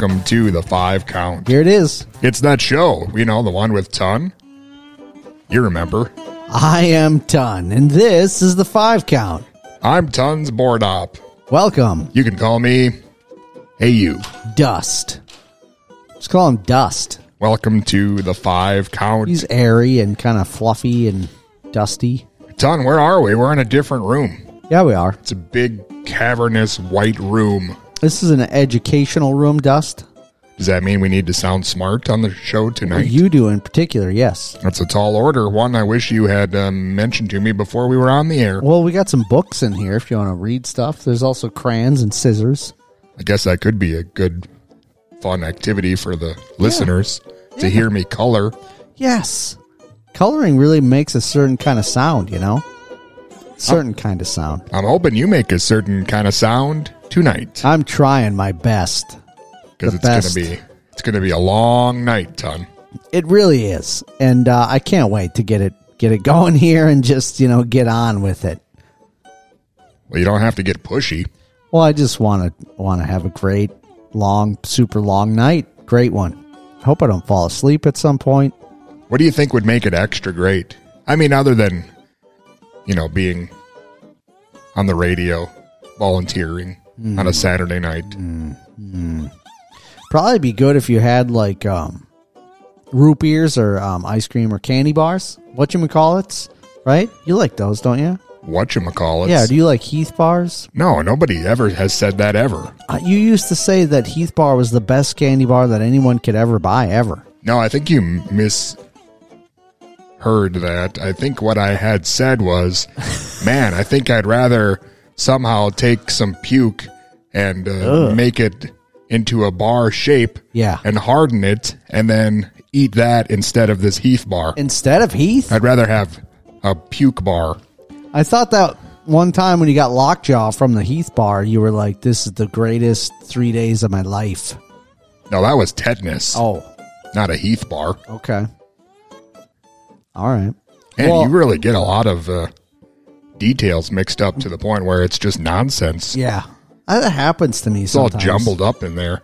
Welcome to the five count. Here it is. It's that show, you know, the one with Ton. You remember. I am Ton, and this is the five count. I'm Ton's board op. Welcome, You can call me Hey You. Dust. Let's call him Dust. Welcome to the five count. He's airy and kind of fluffy and dusty. Ton, where are we? We're in a different room. Yeah, we are. It's a big, cavernous, white room. This is an educational room, Dust. Does that mean we need to sound smart on the show tonight? You do in particular, yes. That's a tall order. One I wish you had um, mentioned to me before we were on the air. Well, we got some books in here if you want to read stuff. There's also crayons and scissors. I guess that could be a good, fun activity for the listeners to hear me color. Yes. Coloring really makes a certain kind of sound, you know? Certain kind of sound. I'm hoping you make a certain kind of sound tonight I'm trying my best. because the it's gonna be it's going to be a long night, ton. It really is, and uh, I can't wait to get it get it going here and just you know get on with it. Well, you don't have to get pushy. Well, I just want to want to have a great long, super long night. Great one. Hope I don't fall asleep at some point. What do you think would make it extra great? I mean, other than you know being on the radio, volunteering on a Saturday night. Probably be good if you had like um, root beers or um, ice cream or candy bars. What you call it, right? You like those, don't you? What you call it? Yeah. Do you like Heath bars? No, nobody ever has said that ever. Uh, you used to say that Heath bar was the best candy bar that anyone could ever buy ever. No, I think you misheard that. I think what I had said was, man, I think I'd rather somehow take some puke and uh, make it into a bar shape Yeah. and harden it and then eat that instead of this Heath bar. Instead of Heath, I'd rather have a puke bar. I thought that one time when you got lockjaw from the Heath bar, you were like, "This is the greatest three days of my life." No, that was tetanus, Oh, not a Heath bar. okay, all right. And Well- you really get a lot of uh, details mixed up to the point where it's just nonsense. Yeah, that happens to me It's all jumbled up in there.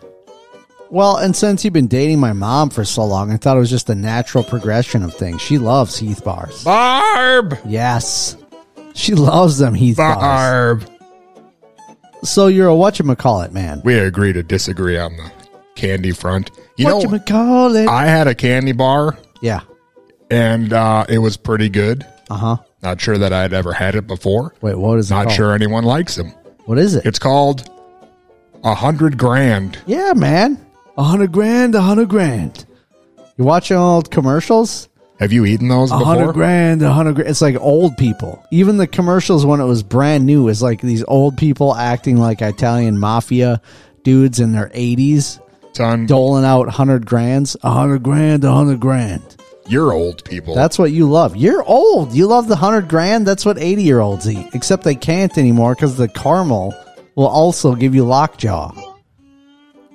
Well, and since you've been dating my mom for so long, I thought it was just a natural progression of things. She loves Heath bars. Barb! Yes, she loves them Heath bars. Barb! So you're a whatchamacallit man. We agree to disagree on the candy front. You know, Whatchamacallit? I had a candy bar yeah. And uh, it was pretty good. Uh huh. Not sure that I'd ever had it before. Wait, what is it Not called? sure anyone likes them. What is it? It's called a hundred grand. Yeah, man. A hundred grand, a hundred grand. You watching old commercials? Have you eaten those A before? hundred grand, a hundred grand. It's like old people. Even the commercials when it was brand new is like these old people acting like Italian mafia dudes in their eighties, doling out hundred grands. A hundred grand, a hundred grand. You're old people. That's what you love. You're old. You love the hundred grand. That's what eighty year olds eat. Except they can't anymore because the caramel will also give you lockjaw.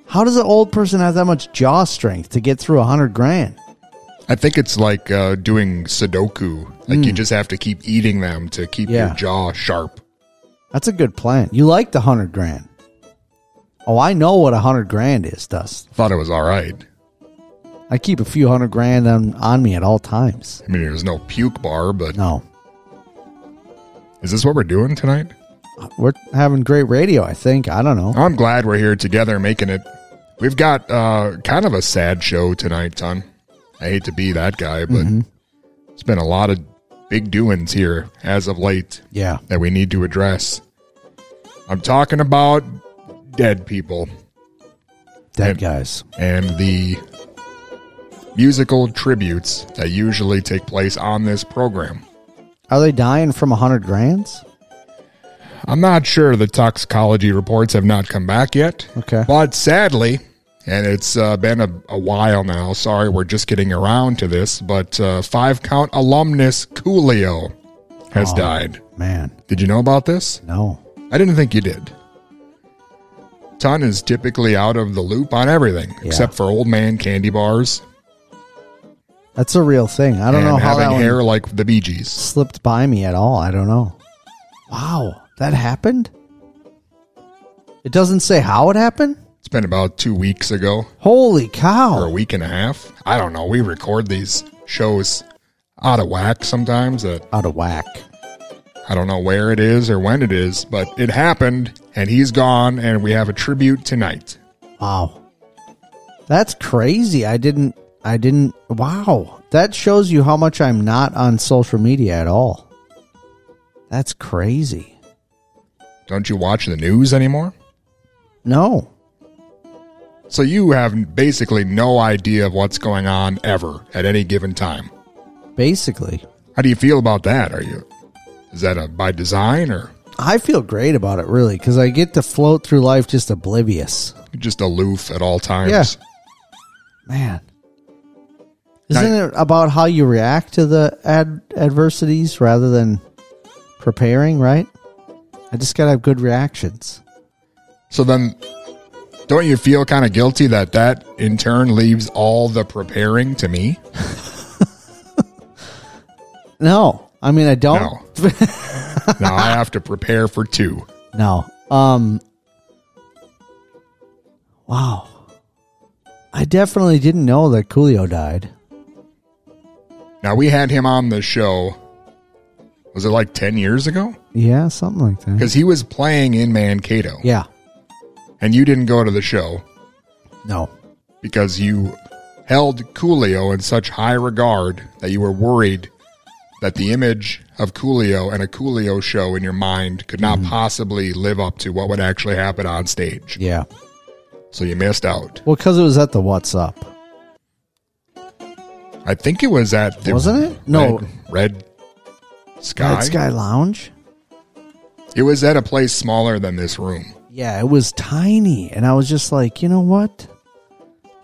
How does an old person have that much jaw strength to get through a hundred grand? I think it's like uh, doing Sudoku. Like you just have to keep eating them to keep. Yeah. your jaw sharp. That's a good plan. You like the hundred grand. Oh, I know what a hundred grand is, Dust. Thought it was all right. I keep a few hundred grand on, on me at all times. I mean, there's no puke bar, but No. is this what we're doing tonight? We're having great radio, I think. I don't know. I'm glad we're here together making it. We've got uh, kind of a sad show tonight, son. I hate to be that guy, but Mm-hmm. it's been a lot of big doings here as of late Yeah. that we need to address. I'm talking about dead people Dead guys. and the musical tributes that usually take place on this program. Are they dying from a hundred grands? I'm not sure the toxicology reports have not come back yet. Okay. But sadly, and it's uh, been a, a while now, sorry, we're just getting around to this, but uh, five count alumnus Coolio has died. Man, Did you know about this? no. I didn't think you did. Ton is typically out of the loop on everything, except for old man candy bars That's a real thing. I don't and know how having that one hair like the Bee Gees. slipped by me at all. I don't know. Wow, that happened? It doesn't say how it happened? It's been about two weeks ago. Holy cow. or a cow. week and a half. I don't know. We record these shows out of whack sometimes. That Out of whack. I don't know where it is or when it is, but it happened, and he's gone, and we have a tribute tonight. Wow. That's crazy. I didn't I didn't wow. That shows you how much I'm not on social media at all. That's crazy. Don't you watch the news anymore? No. So you have basically no idea of what's going on ever at any given time. Basically. How do you feel about that? Are you is that a by design or I feel great about it really cuz I get to float through life just oblivious. just aloof at all times? Yeah. Man. Isn't it about how you react to the ad- adversities rather than preparing, right? I just got to have good reactions. So then, don't you feel kind of guilty that that in turn leaves all the preparing to me? No. I mean, I don't. No. now I have to prepare for two. No. Um Wow. I definitely didn't know that Coolio died. Now we had him on the show. Was it like ten years ago? Yeah, something like that. Because he was playing in Mankato, Yeah. and you didn't go to the show No. because you held Coolio in such high regard that you were worried that the image of Coolio and a Coolio show in your mind could not mm-hmm. possibly live up to what would actually happen on stage. Yeah. So you missed out. Well, cuz it was at the What's Up. I think it was at the Wasn't it? No. Red, Red Sky. Red Sky Lounge? It was at a place smaller than this room. Yeah, it was tiny. And I was just like, you know what?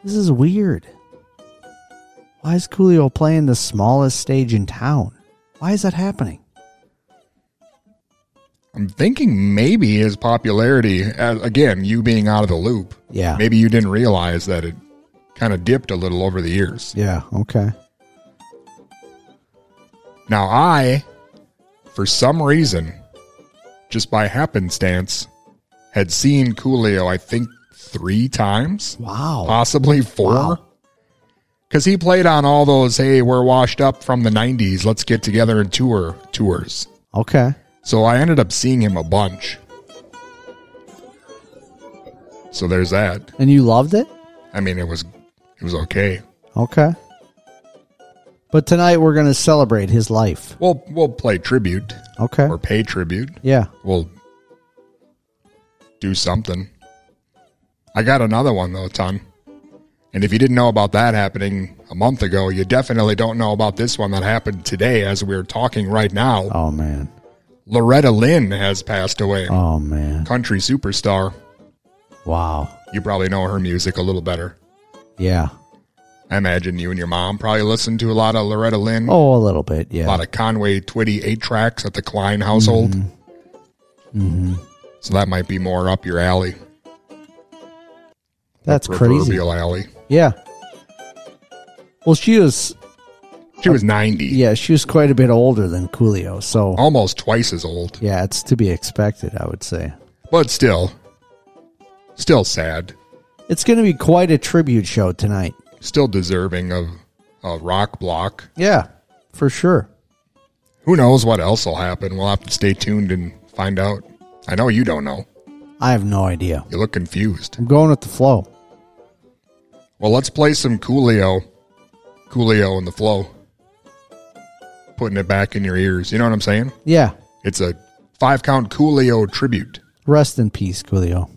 This is weird. Why is Coolio playing the smallest stage in town? Why is that happening? I'm thinking maybe his popularity, again, you being out of the loop, Yeah. maybe you didn't realize that it kind of dipped a little over the years. Yeah, okay. Now, I, for some reason, just by happenstance, had seen Coolio, I think, three times, Wow. possibly four. Wow. Because he played on all those, hey, we're washed up from the 90s, let's get together and tour tours. Okay. So I ended up seeing him a bunch. So there's that. And you loved it? I mean, it was it was okay. Okay. But tonight we're going to celebrate his life. We'll we'll play tribute Okay. or pay tribute. Yeah. We'll do something. I got another one though, ton. And if you didn't know about that happening a month ago, you definitely don't know about this one that happened today as we're talking right now. Oh man. Loretta Lynn has passed away. Oh man. Country superstar. Wow. You probably know her music a little better. Yeah. I imagine you and your mom probably listened to a lot of Loretta Lynn, Oh, a little bit. Yeah. a lot of Conway Twitty eight tracks at the Klein household. Mm-hmm. So that might be more up your alley. That's crazy. proverbial alley. Yeah. Well, she was She was 90. yeah, she was quite a bit older than Coolio, so Almost twice as old. yeah, it's to be expected, I would say. But still, still sad. It's going to be quite a tribute show tonight. Still deserving of a rock block. Yeah, for sure. Who knows what else will happen? We'll have to stay tuned and find out. I know you don't know. I have no idea. You look confused. I'm going with the flow. Well, let's play some Coolio. Coolio and the flow. Putting it back in your ears. You know what I'm saying? Yeah. It's a five count Coolio tribute. Rest in peace, Coolio.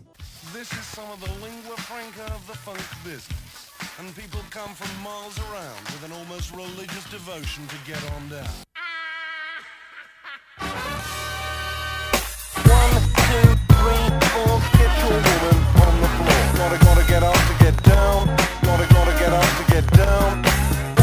Devotion to get on down. One, two, three, four, get your woman on the floor. Gotta, gotta get up to get down. Gotta, gotta get up to get down.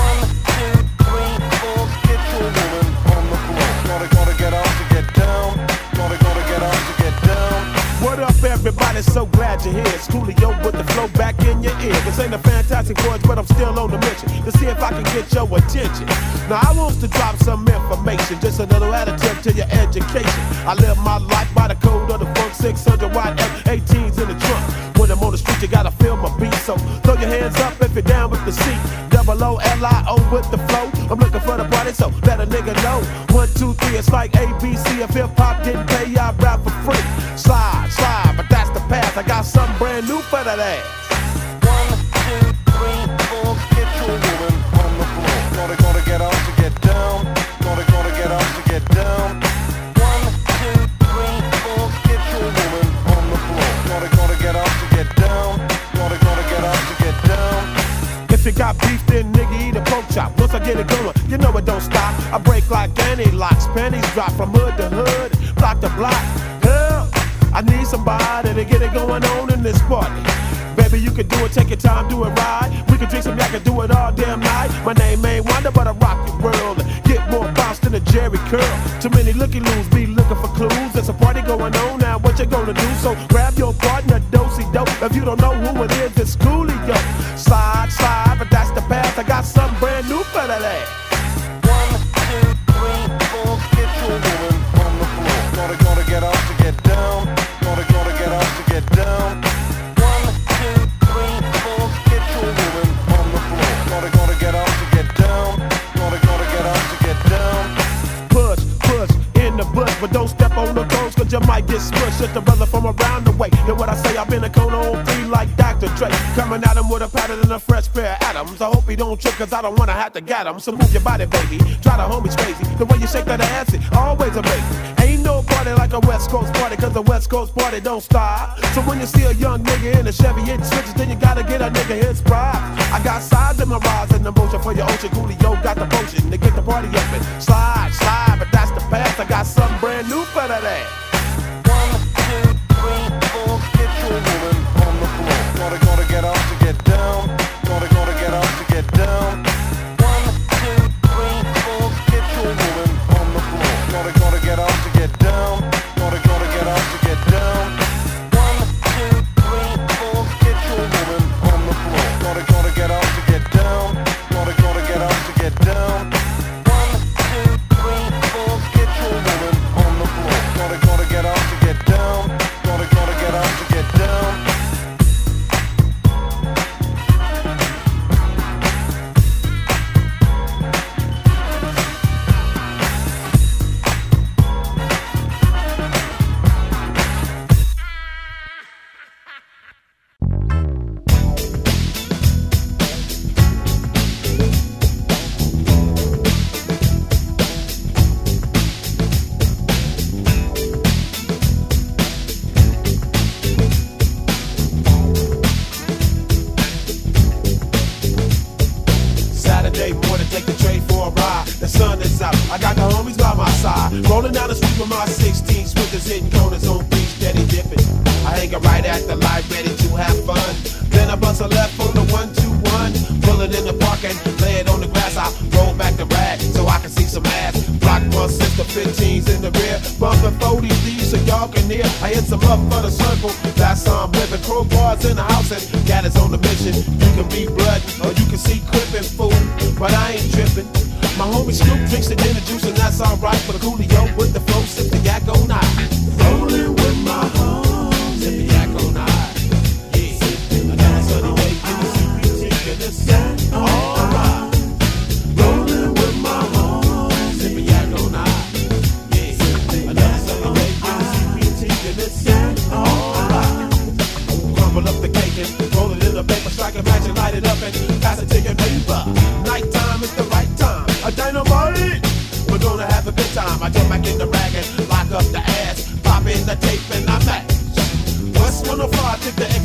One, two, three, four, get your woman on the floor. Gotta, gotta get up to get down. Gotta, gotta get up to get down. What up, everybody? So glad you're here. It's Coolio with the flow back in your ear. This ain't a voice, but I'm still on the mission to see if I can get your attention. Now, I want to drop some information, just a little additive to your education. I live my life by the code of the funk 600 watt F18s in the trunk. When I'm on the street, you gotta feel my beat. So throw your hands up if you're down with the seat. Double O L I O with the flow. I'm looking for the party, so let a nigga know. One, two, three, it's like ABC. If hip hop didn't pay, I rap for free. Slide, slide, but that's the path. I got something brand new for that ass. I get it going, you know it don't stop. I break like any locks, Pennies drop from hood to hood, block to block. Help! I need somebody to get it going on in this party. Baby, you can do it, take your time, do it right. We can drink some, I can do it all damn night. My name ain't Wonder, but I rock the world. Get more bounce than a Jheri curl. Too many looky loos be looking for clues. There's a party going on now. What you gonna do? So grab your partner, dosey dope. If you don't know who it is, it's Coolio. Slide, slide, might get. Just a brother from around the way. And what I say, I've been a cone on three like Dr. Dre. Coming at him with a pattern and a fresh pair of atoms. I hope he don't trip, cause I don't wanna have to get him. So move your body, baby. Try the homies crazy. The way you shake that ass, it always amazing. Ain't no party like a West Coast party, cause a West Coast party don't stop. So when you see a young nigga in a Chevy hitting switches, then you gotta get a nigga his pride. I got sides in my rise and emotion for your ocean. Coolio got the potion to get the party up and slide, slide, but that's the past. I got something brand new for that ass. Get up to get down. Gotta, gotta get up to get down. I hit some up for the circle. That's how I'm living. Crowbars in the house and gat is on the mission. You can be blood or you can see crippin' fool. But I ain't tripping. My homie Scoop drinks the dinner juice and that's alright. But the coolio with the flow, sip the yak on night. With my homie.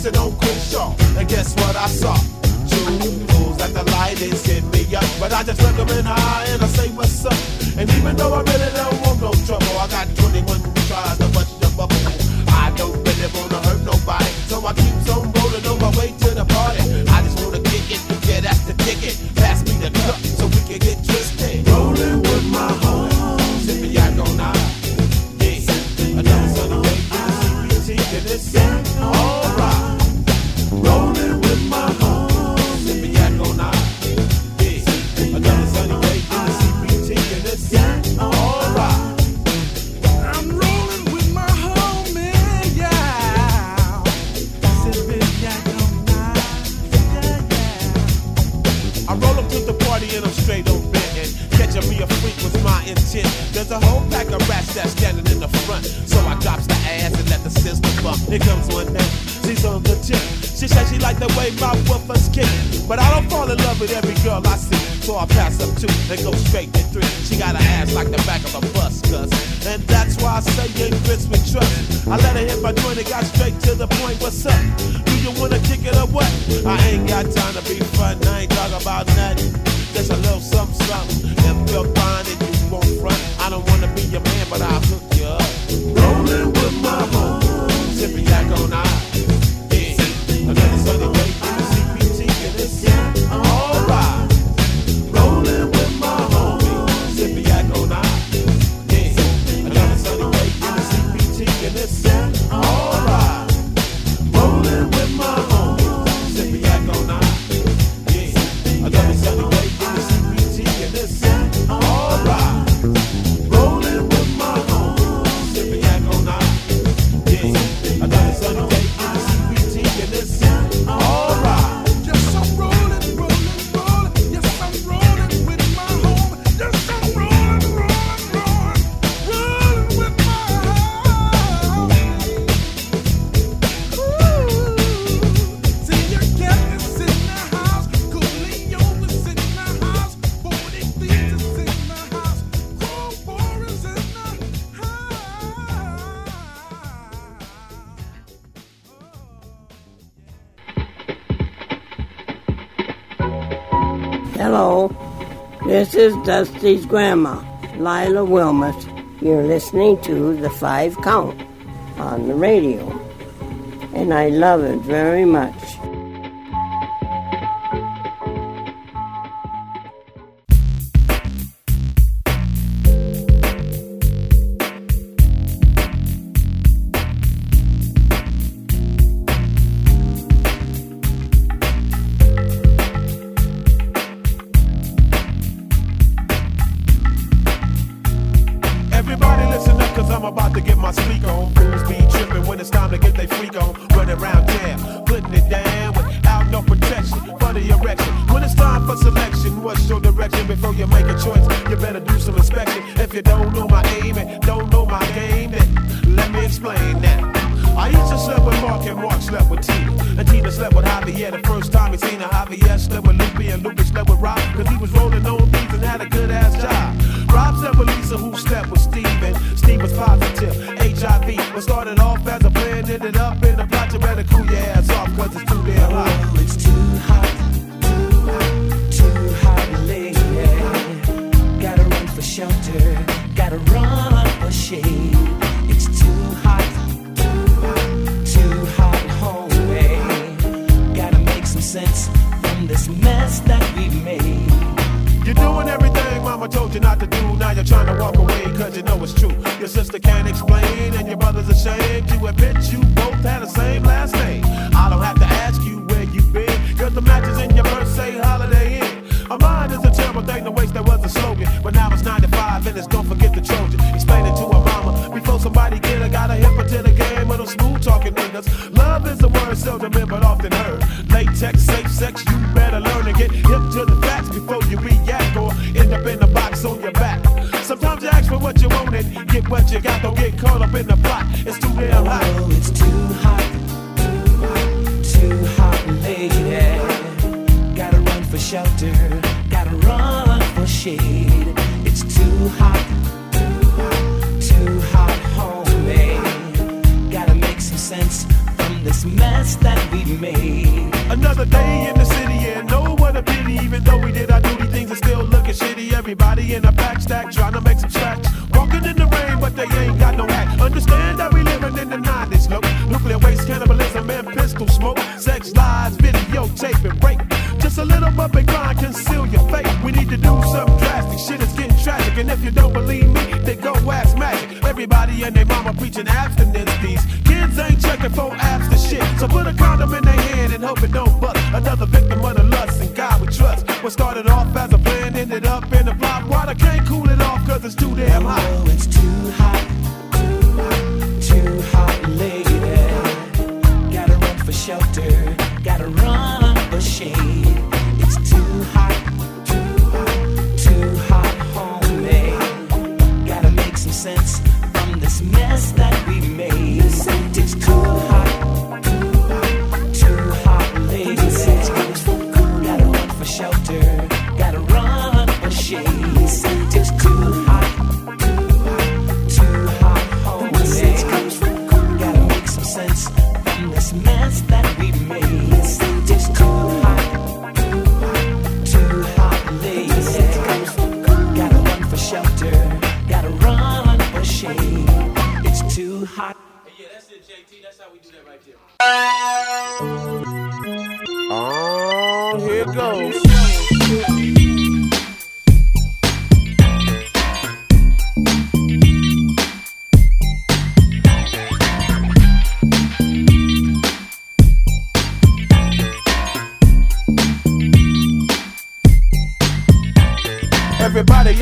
so don't quit short. And guess what I saw? Two fools at the light and hit me up. But I just look them in the eye and I say what's up. And even though I really don't want no trouble, I got 21 tries to bust the bubble. I don't really wanna hurt nobody, so I keep on rolling on my way to the party. I just wanna kick it, yeah that's the ticket. Pass me the cup. I pass up two and go straight to three. She got her ass like the back of a bus, cuz. And that's why I say you ain't grits with trust. I let her hit my joint and got straight to the point. What's up? Do you wanna kick it or what? I ain't got time to be fun. is Dusty's grandma, Lila Wilmot. You're listening to The Five Count on the radio. And I love it very much.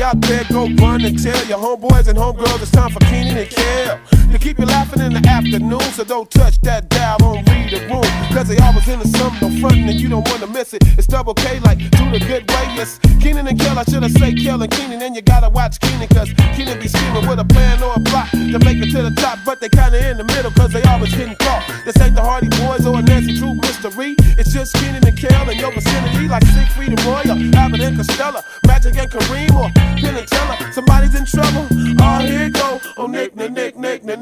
out there, go run and tell your homeboys and homegirls it's time for Kenan and Kel to keep you laughing in the afternoon. So don't touch that dial, or read the room. Cause they always in the sun, don't frontin' and you don't wanna miss it. It's double K like do the good way. Yes, Kenan and Kel, I should have say Kel and Kenan. And you gotta watch Kenan cause Kenan be scheming with a plan or a plot to make it to the top. But they kinda in the middle cause they always getting caught. This ain't the Hardy Boys or a Nancy Drew mystery. It's just Kenan and Kel in your vicinity like Siegfried and Roy or Abbott and Costello. Magic and Kareem or Penn and Teller. Somebody's in trouble. Oh, here it go. Oh, Nick, Nick, Nick, Nick, Nick.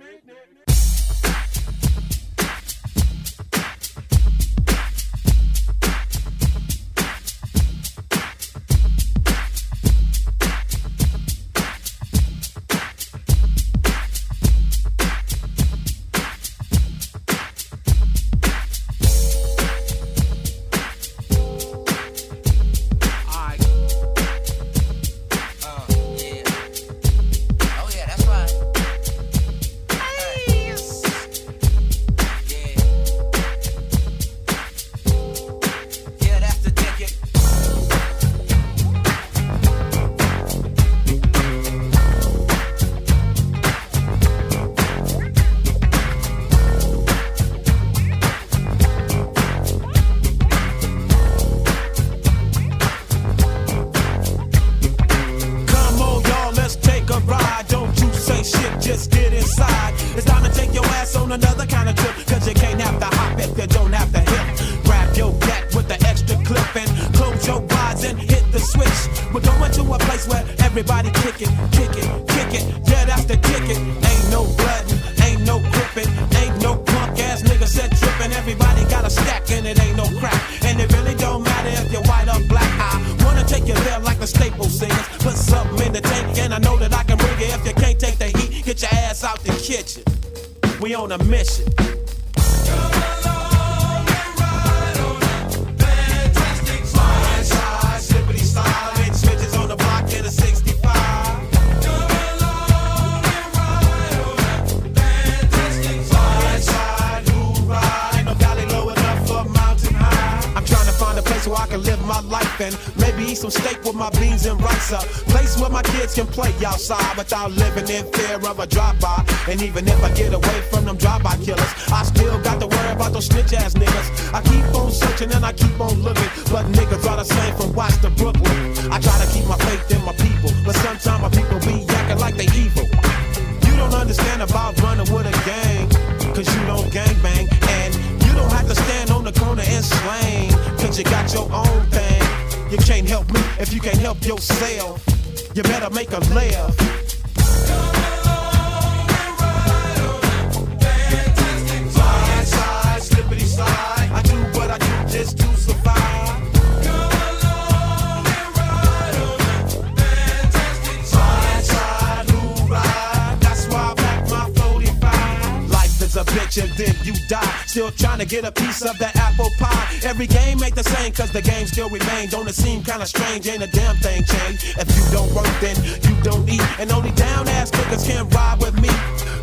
kinda strange, ain't a damn thing changed. If you don't work, then you don't eat. And only down ass niggas can ride with me.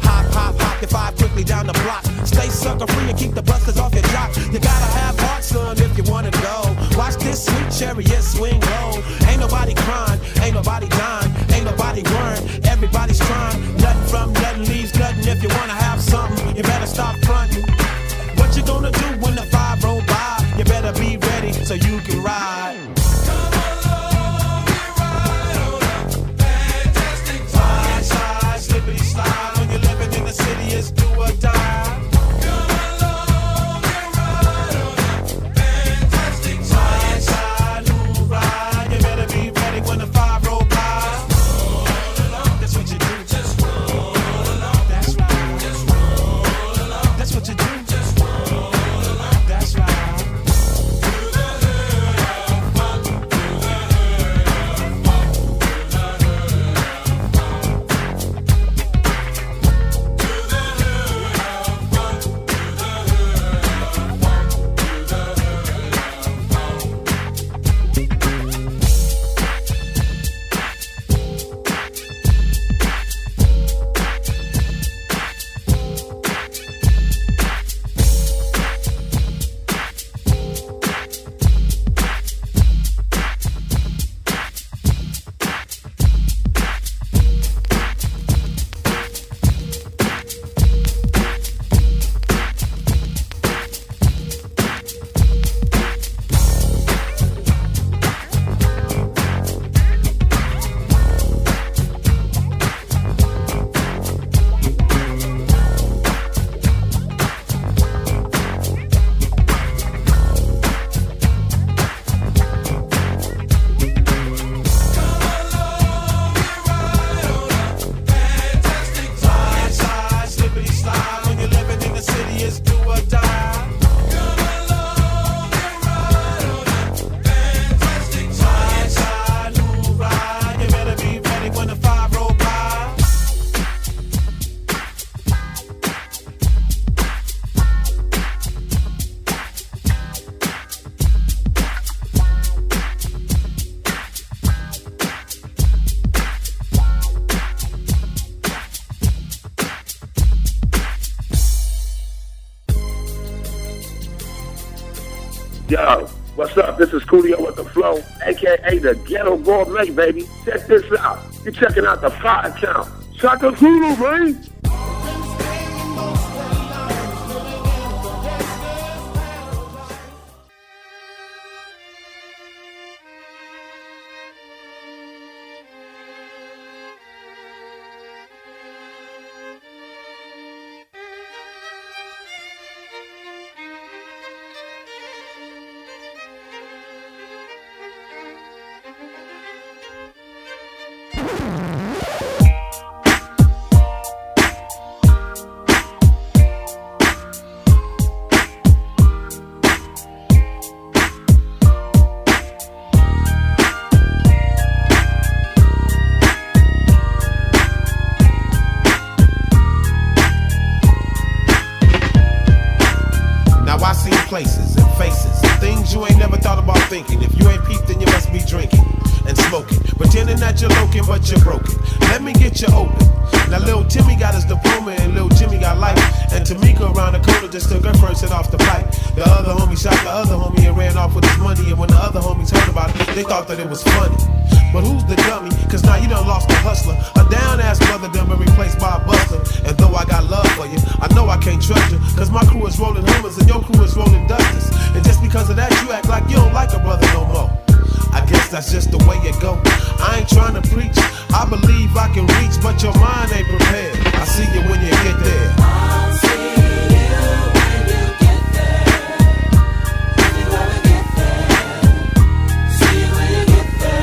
Hop, hop, hop, if I quickly down the block. Stay sucker free and keep the busters off your jock. You gotta have heart, son, if you wanna go. Watch this sweet chariot swing low. Ain't nobody crying. This is Coolio with the Flow, aka the Ghetto Gourmet, baby. Check this out. You're checking out the Five Count. Shaka Zulu, man. Lil Jimmy got his diploma and Lil Jimmy got life. And Tamika around the corner just took her first hit off the pipe. The other homie shot the other homie and ran off with his money. And when the other homies heard about it, they thought that it was funny. But who's the dummy? Cause now you done lost the hustler. A down ass brother done been replaced by a buster. And though I got love for you, I know I can't trust you. Cause my crew is rolling hummers and your crew is rolling dusters. And just because of that, you act like you don't like a brother no more. I guess that's just the way it go. I ain't trying to preach. I believe I can reach, but your mind ain't prepared. I see you when you get there. I'll see you when you get there. I'll see you when you get there.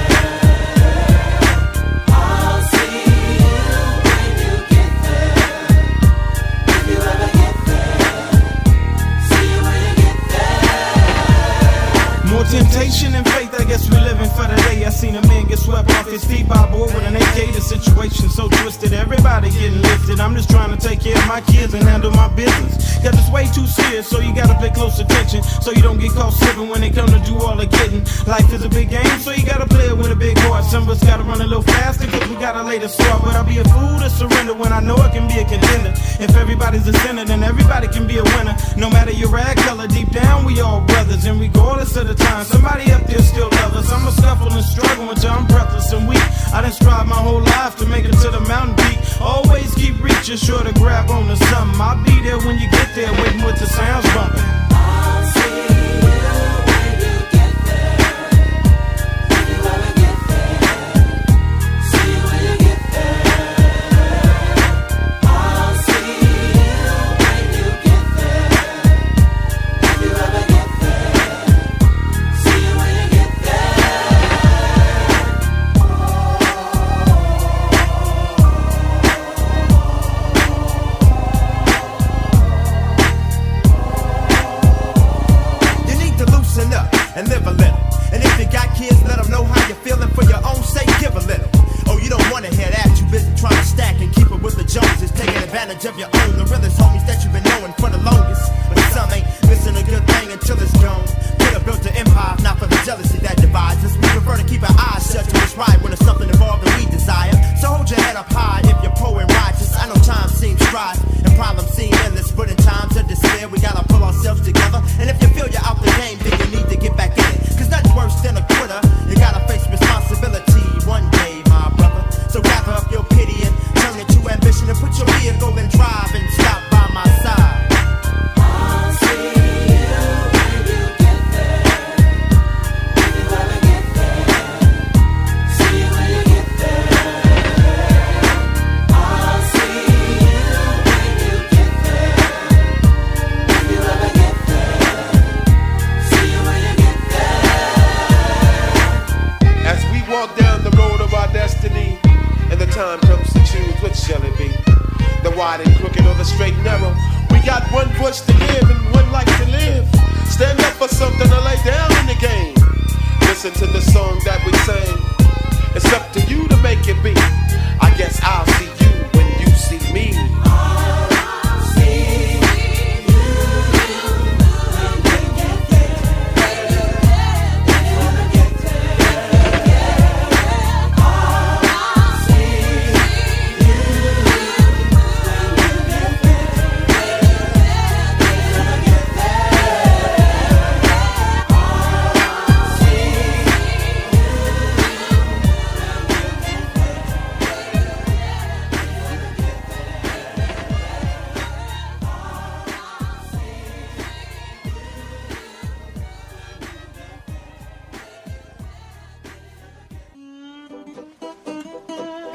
More temptation and faith, guess we living for the day. I seen a man get swept off his feet by a boy with an AK. The situation so twisted, everybody getting lifted. I'm just trying to take care of my kids and handle my business. Cause it's way too serious, so you gotta pay close attention. So you don't get caught slipping when they come to do all the getting. Life is a big game, so you gotta play it with a big heart. Some of us gotta run a little faster, cause we gotta lay the start. But I'll be a fool to surrender when I know I can be a contender. If everybody's a sinner, then everybody can be a winner. No matter your rag color, deep down we all brothers. And regardless of the time, somebody up there still love. I'ma scuffle and struggle until I'm breathless and weak. I done strive my whole life to make it to the mountain peak. Always keep reaching, sure to grab on to something. I'll be there when you get there, waiting with the sounds bumping.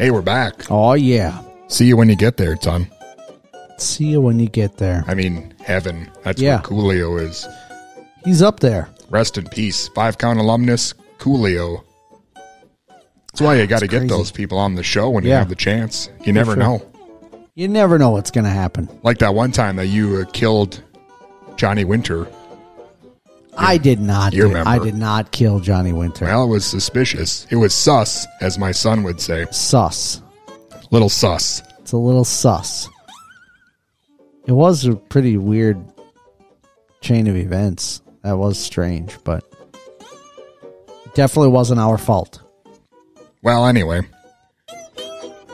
Hey, we're back. Oh yeah. See you when you get there, son. See you when you get there. I mean, heaven. That's Yeah. where Coolio is. He's up there. Rest in peace. Five count alumnus, Coolio. That's why you got to get those people on the show when you have the chance. You never sure. know. You never know what's going to happen. Like that one time that you uh, killed Johnny Winter. I did not. you do- remember. I did not kill Johnny Winter. Well, it was suspicious. It was sus, as my son would say. sus. Little sus. It's a little sus. It was a pretty weird chain of events. That was strange, but definitely wasn't our fault. Well, anyway.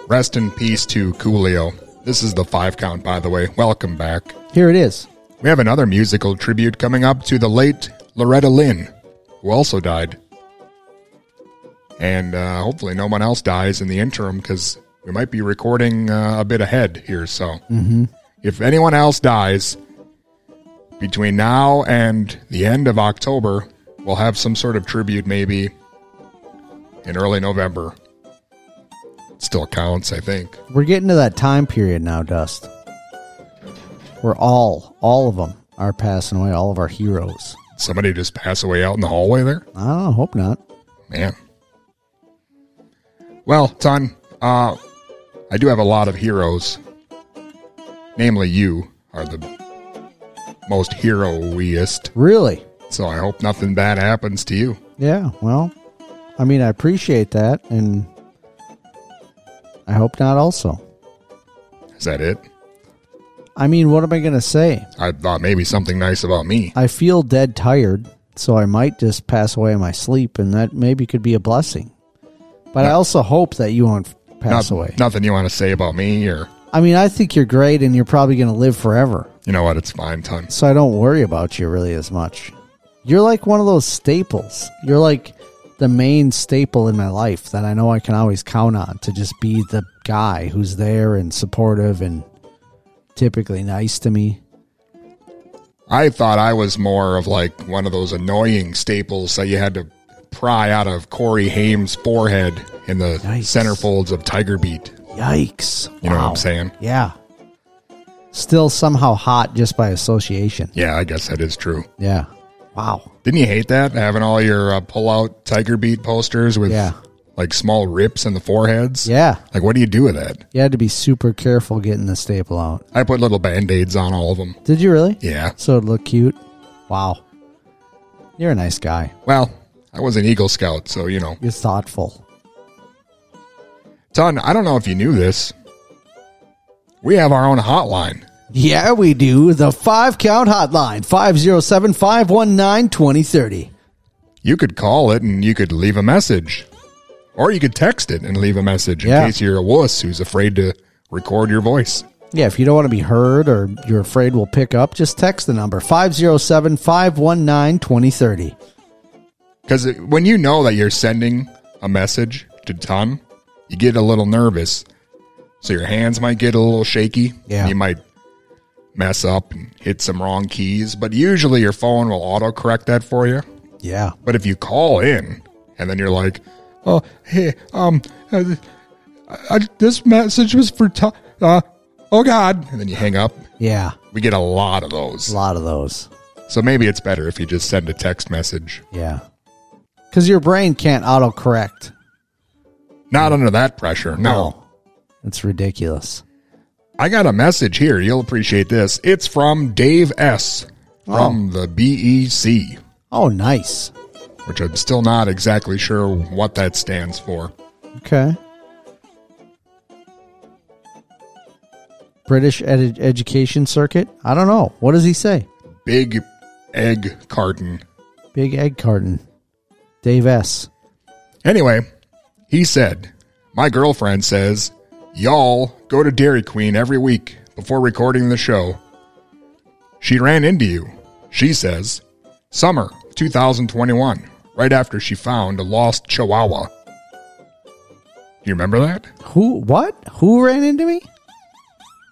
Rest in peace to Coolio. This is the five count, by the way. Welcome back. Here it is. We have another musical tribute coming up to the late Loretta Lynn, who also died. And uh, hopefully, no one else dies in the interim because we might be recording uh, a bit ahead here. So, Mhm. if anyone else dies between now and the end of October, we'll have some sort of tribute maybe in early November. Still counts, I think. We're getting to that time period now, Dust. Where all, all of them are passing away. All of our heroes. Somebody just pass away out in the hallway there? I don't know. Hope not. Man. Well, Ton, uh, I do have a lot of heroes. Namely, you are the most hero-iest. Really? So I hope nothing bad happens to you. Yeah. Well, I mean, I appreciate that, and I hope not. Also, Is that it? I mean, what am I going to say? I thought maybe something nice about me. I feel dead tired, so I might just pass away in my sleep, and that maybe could be a blessing. But I also hope that you won't pass Not- away. Nothing you want to say about me, or I mean, I think you're great, and you're probably going to live forever. you know what? It's fine, Ton. So I don't worry about you really as much. You're like one of those staples. You're like the main staple in my life that I know I can always count on to just be the guy who's there and supportive and typically nice to me. I thought I was more of like one of those annoying staples that you had to pry out of Corey Haim's forehead in the centerfolds of Tiger Beat. Yikes. You know what I'm saying? Yeah. Still somehow hot just by association. Yeah, I guess that is true. Yeah. Wow. Didn't you hate that having all your uh, pull-out Tiger Beat posters with Yeah. Like small rips in the foreheads? Yeah. Like, what do you do with that? You had to be super careful getting the staple out. I put little band-aids on all of them. Did you really? Yeah. So it looked cute. Wow. You're a nice guy. Well, I was an Eagle Scout, so you know. You're thoughtful. Ton, I don't know if you knew this. We have our own hotline. Yeah, we do. The five count hotline 507 519 2030. You could call it and you could leave a message. Or you could text it and leave a message in Yeah. case you're a wuss who's afraid to record your voice. Yeah, if you don't want to be heard or you're afraid we'll pick up, just text the number 507 519 2030. Because when you know that you're sending a message to Ton, you get a little nervous. So your hands might get a little shaky. Yeah. You might mess up and hit some wrong keys, but usually your phone will autocorrect that for you. Yeah. But if you call in and then you're like, "Oh, hey, um, uh, I, this message was for Ton. Uh, oh God!" and then you hang up. Yeah. We get a lot of those. A lot of those. So maybe it's better if you just send a text message. Yeah. Because your brain can't autocorrect. Not under that pressure. No. It's ridiculous. I got a message here. You'll appreciate this. It's from Dave S. from the BEC, Oh, nice. Which I'm still not exactly sure what that stands for. Okay. British ed- education circuit? I don't know. What does he say? Big egg carton. Big egg carton. Dave S. Anyway, he said, My girlfriend says, Y'all go to Dairy Queen every week before recording the show. She ran into you, she says, summer 2021, right after she found a lost chihuahua. You remember that? Who? What? Who ran into me?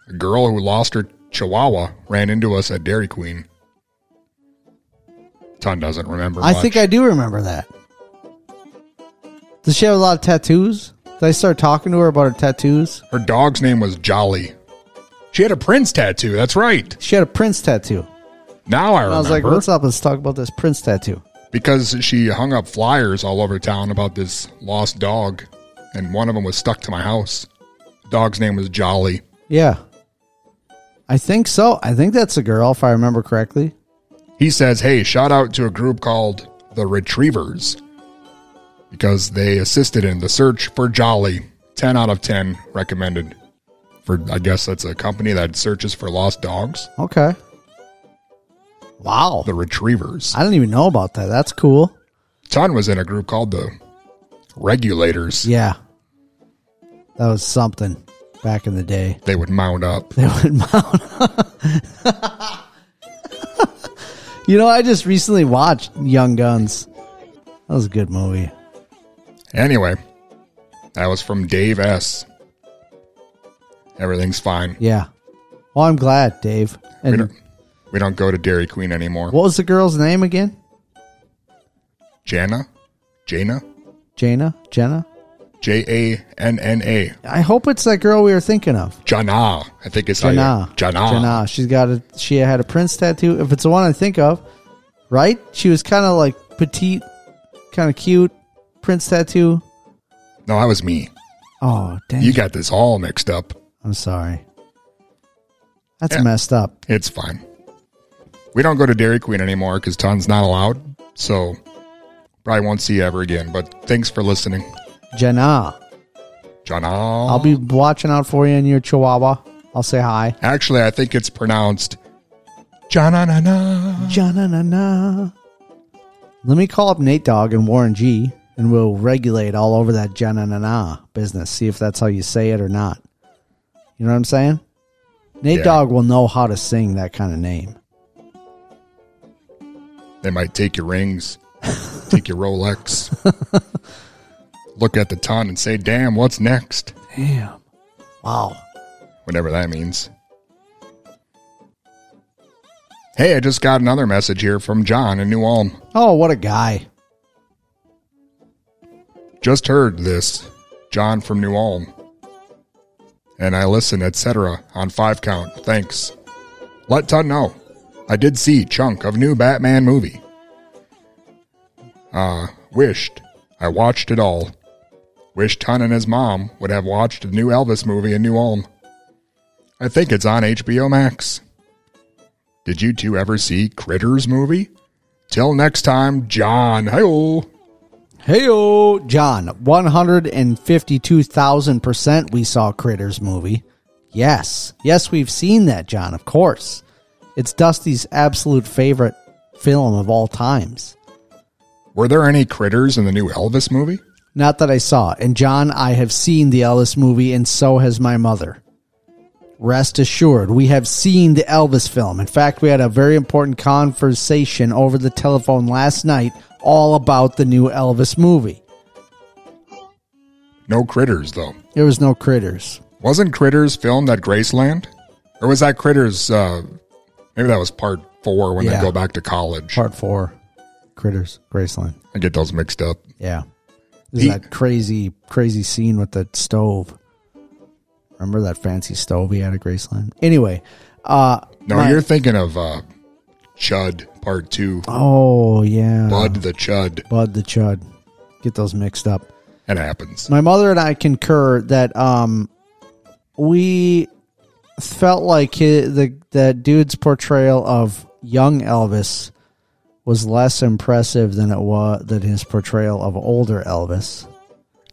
A girl who lost her chihuahua ran into us at Dairy Queen. Ton doesn't remember. I much. think I do remember that. Does she have a lot of tattoos? Did I start talking to her about her tattoos? her dog's name was Jolly. She had a Prince tattoo. That's right. She had a Prince tattoo. Now I And remember. I was like, what's up? Let's talk about this Prince tattoo. Because she hung up flyers all over town about this lost dog, and one of them was stuck to my house. Dog's name was Jolly. Yeah. I think so. I think that's a girl, if I remember correctly. He says, "Hey, shout out to a group called the Retrievers because they assisted in the search for Jolly. Ten out of ten recommended. For I guess that's a company that searches for lost dogs. Okay. Wow. The Retrievers. I didn't even know about that. That's cool. Ton was in a group called the Regulators. Yeah. That was something back in the day. They would mount up. They would mount. Up. you know, I just recently watched Young Guns. That was a good movie. Anyway, that was from Dave S. Everything's fine. Yeah. Well, I'm glad, Dave. And we don't go to Dairy Queen anymore. what was the girl's name again? Jana? Jana? Jana? Jenna? J A N N A. I hope it's that girl we were thinking of. Jana. I think it's how Jana. Jana. Jana. She's got a. She had a prince tattoo. If it's the one I think of, right? She was kind of like petite, kind of cute. Prince tattoo. No, that was me. Oh, dang! You got this all mixed up. I'm sorry. That's Yeah. messed up. It's fine. We don't go to Dairy Queen anymore because Ton's not allowed. So probably won't see you ever again. But thanks for listening. Jana. Jana. I'll be watching out for you in your chihuahua. I'll say hi. Actually, I think it's pronounced Jana na na. Jana na na. Let me call up Nate Dogg and Warren G, and we'll regulate all over that Jana na na business. See if that's how you say it or not. You know what I'm saying? Nate Yeah. Dogg will know how to sing that kind of name. They might take your rings, take your Rolex, look at the ton and say, damn, what's next? Damn. Wow. Whatever that means. Hey, I just got another message here from John in New Ulm. Oh, what a guy. Just heard this. John from New Ulm. And I listen, etc. on five count. Thanks. Let Ton know. I did see chunk of new Batman movie. Uh, wished I watched it all. Wished Ton and his mom would have watched the new Elvis movie in New Ulm. I think it's on HBO Max. Did you two ever see Critters movie? Till next time, John. Hey-oh. Hey, John, 152,000% we saw Critters movie. Yes. Yes, we've seen that, John, of course. It's Dusty's absolute favorite film of all times. Were there any critters in the new Elvis movie? Not that I saw. And John, I have seen the Elvis movie, and so has my mother. Rest assured, we have seen the Elvis film. In fact, we had a very important conversation over the telephone last night all about the new Elvis movie. No critters, though. There was no critters. Wasn't Critters filmed at Graceland? Or was that Critters, uh, maybe that was part four when Yeah. they go back to college? Part four, Critters, Graceland. I get those mixed up. Yeah. There's He- that crazy, crazy scene with the stove. Remember that fancy stove he had at Graceland? Anyway, uh, No, my- you're thinking of uh, Chud part two. oh yeah, Bud the Chud. Bud the Chud. Get those mixed up. It happens. My mother and I concur that um, we felt like the that dude's portrayal of young Elvis was less impressive than it was than his portrayal of older Elvis.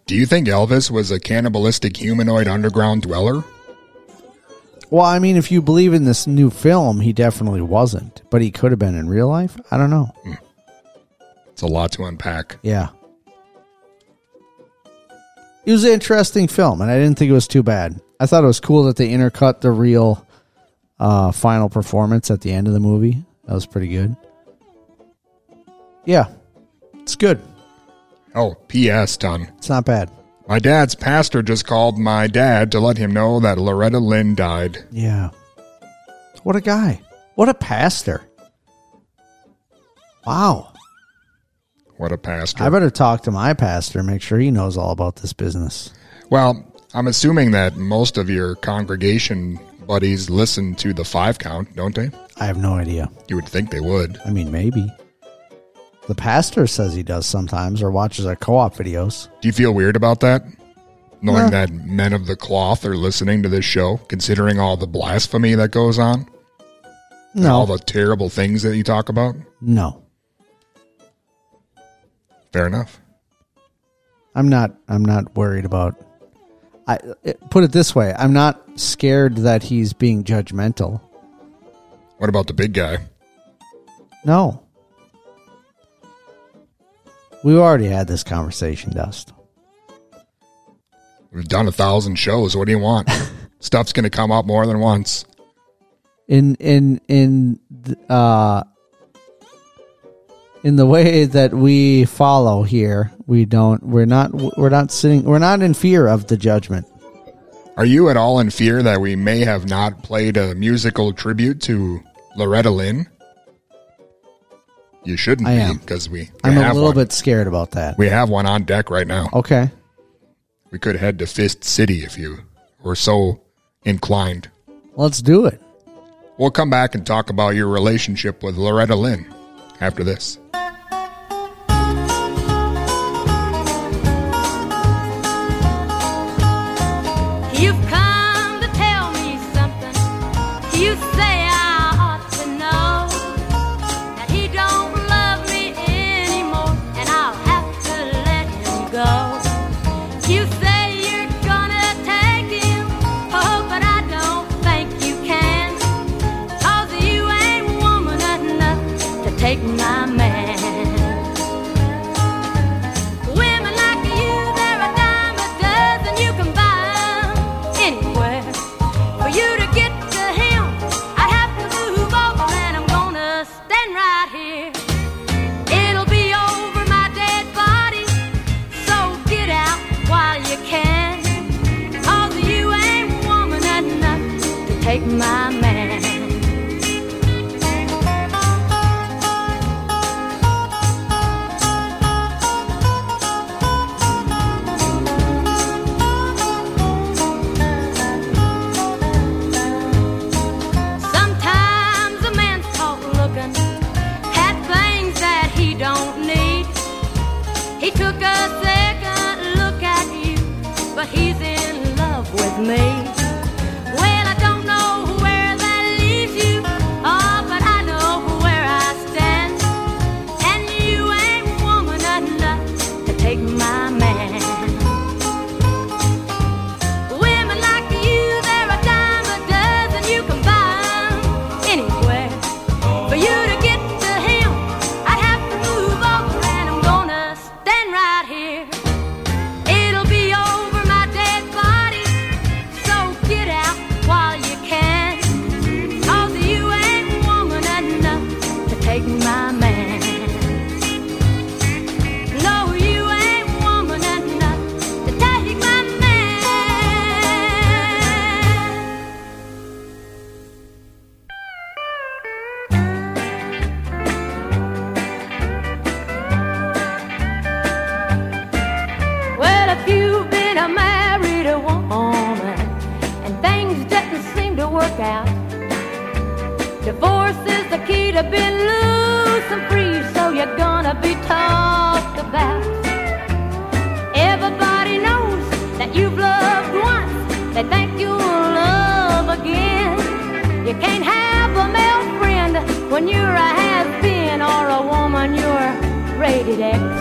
Do you think Elvis was a cannibalistic humanoid underground dweller? Well, I mean, if you believe in this new film, he definitely wasn't, but he could have been in real life. I don't know. Hmm. It's a lot to unpack. Yeah. It was an interesting film, and I didn't think it was too bad. I thought it was cool that they intercut the real uh, final performance at the end of the movie. That was pretty good. Yeah, it's good. Oh, P.S. Ton. It's not bad. My dad's pastor just called my dad to let him know that Loretta Lynn died. Yeah. What a guy. What a pastor. Wow. What a pastor. I better talk to my pastor make sure he knows all about this business. Well, I'm assuming that most of your congregation buddies listen to the five count, don't they? I have no idea. You would think they would. I mean, maybe. The pastor says he does sometimes or watches our co op videos. Do you feel weird about that? Knowing Nah. that men of the cloth are listening to this show, considering all the blasphemy that goes on? And all the terrible things that you talk about? No. Fair enough. I'm not I'm not worried about I it- put it this way, I'm not scared that he's being judgmental. What about the big guy? No. We already had this conversation, Dust. We've done a thousand shows. What do you want? Stuff's going to come up more than once. In in in uh in the way that we follow here, we don't. We're not. We're not sitting. We're not in fear of the judgment. Are you at all in fear that we may have not played a musical tribute to Loretta Lynn? You shouldn't I am. because we, we. I'm a little one. bit scared about that. We have one on deck right now. Okay. We could head to Fist City if you were so inclined. Let's do it. We'll come back and talk about your relationship with Loretta Lynn after this. You've come. you've been loose and free, so you're gonna be talked about. Everybody knows that you've loved once, they think you'll love again. You can't have a male friend when you're a has-been or a woman you're rated X.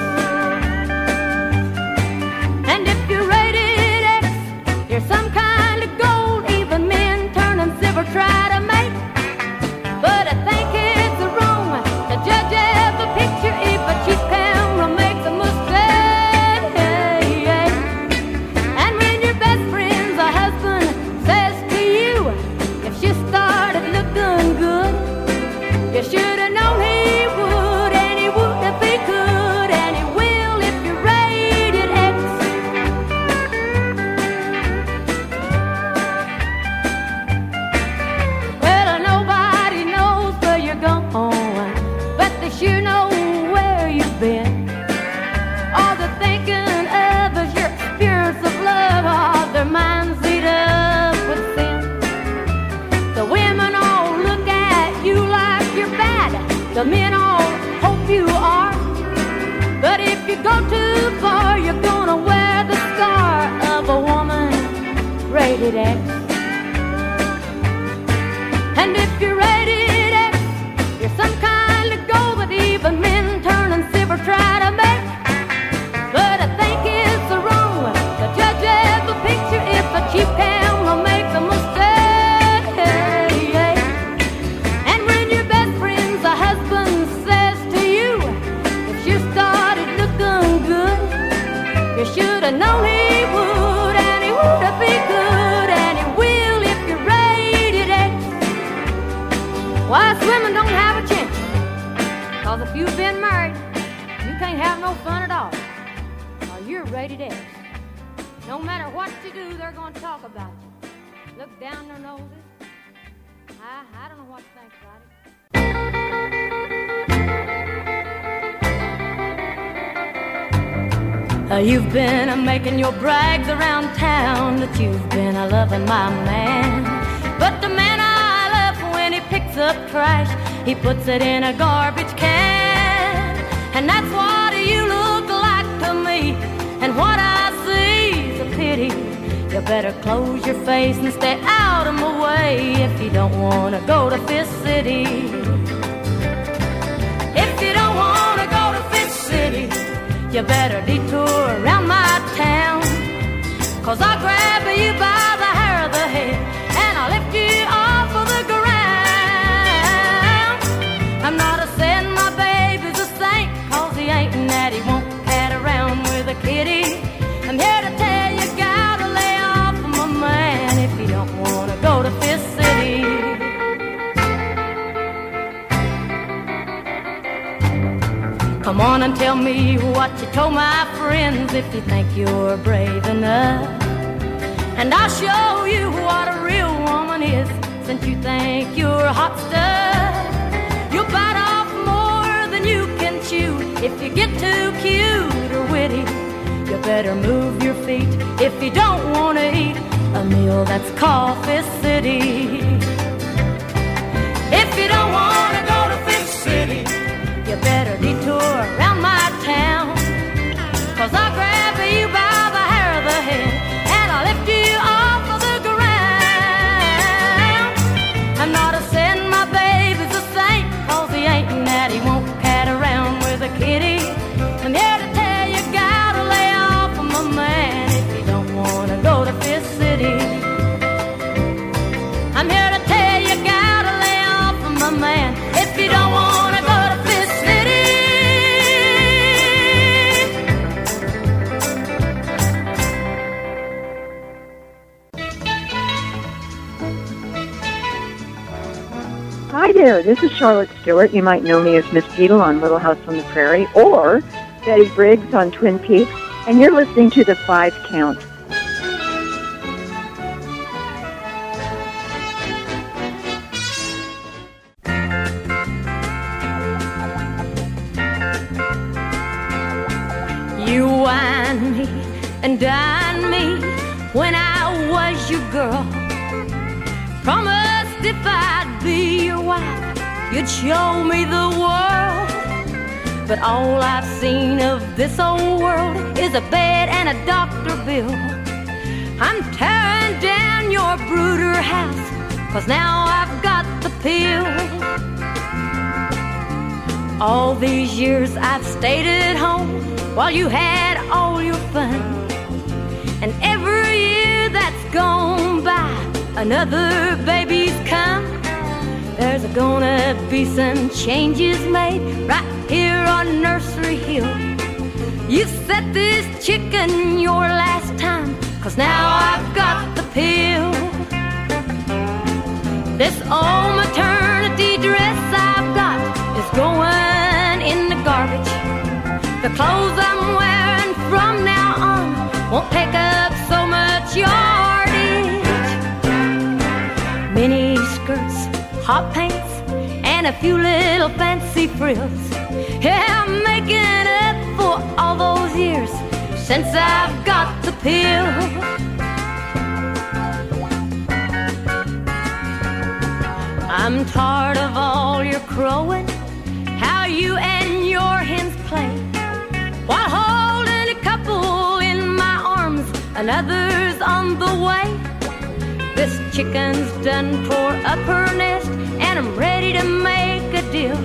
Hi there, this is Charlotte Stewart. You might know me as Miss Beadle on Little House on the Prairie or Betty Briggs on Twin Peaks, and you're listening to The Five Count. You wine me and dine me when I you'd show me the world. But all I've seen of this old world is a bed and a doctor bill. I'm tearing down your brooder house, cause now I've got the pill. All these years I've stayed at home while you had all your fun. And every year that's gone by, another baby's come. There's gonna be some changes made right here on Nursery Hill. You set this chicken your last time, cause now I've got the pill. This old maternity dress I've got is going in the garbage. The clothes I'm wearing from now on won't take up so much yardage. Hot pants, and a few little fancy frills. Yeah, I'm making up for all those years since I've got the pill. I'm tired of all your crowing, how you and your hens play. While holding a couple in my arms, another's on the way. This chicken's done tore up her nest, and I'm ready to make a deal.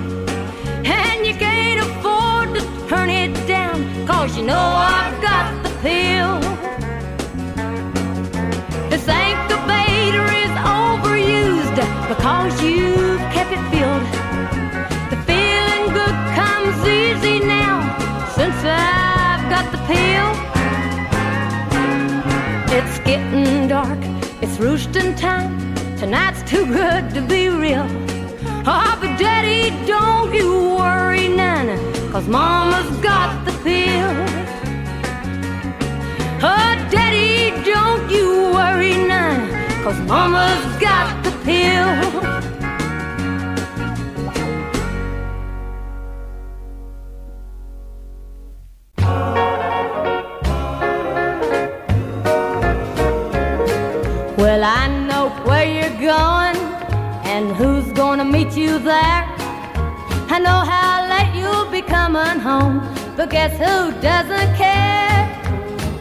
And you can't afford to turn it down, cause you know I've got the pill. This incubator is overused because you've kept it filled. The feeling good comes easy now since I've got the pill. It's getting dark, it's roosting time. Tonight's too good to be real. Oh, but Daddy, don't you worry now. cause mama's got the pill. Oh, daddy, don't you worry none, cause mama's got the pill. Meet you there. I know how late you'll be coming home, but guess who doesn't care?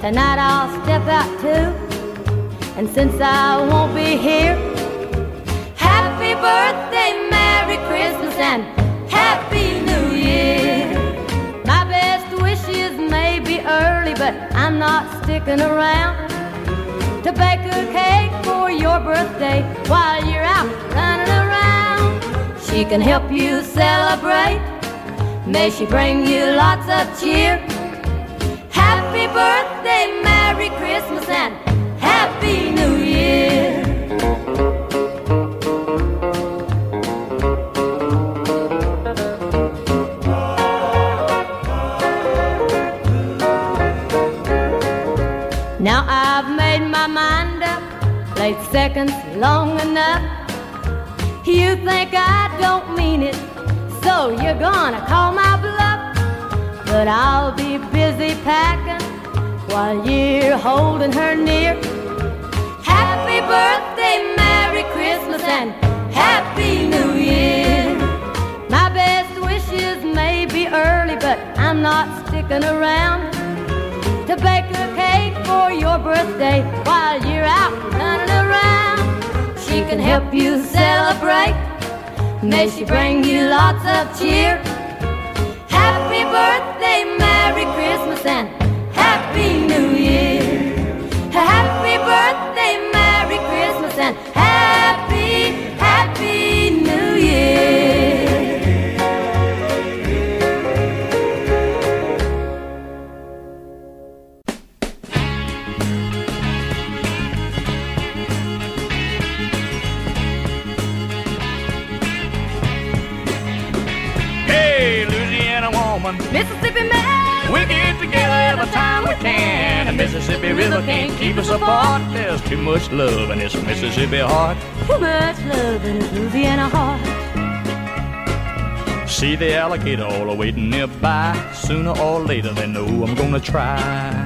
Tonight I'll step out too, and since I won't be here, happy birthday, Merry Christmas, and Happy New Year. My best wishes may be early, but I'm not sticking around to bake a cake for your birthday while you're out running around. She can help you celebrate. May she bring you lots of cheer. Happy birthday, Merry Christmas, and Happy New Year. Now I've made my mind up, played seconds long enough. You think I don't mean it, so you're gonna call my bluff. But I'll be busy packing while you're holding her near. Happy birthday, Merry Christmas, and Happy New Year. My best wishes may be early, but I'm not sticking around to bake a cake for your birthday while you're out can help you celebrate. May she bring you lots of cheer. Happy birthday, Merry Christmas, and Mississippi River can't keep us apart. There's too much love in this Mississippi heart. Too much love in his Louisiana heart. See the alligator all waiting nearby. Sooner or later they know I'm gonna try.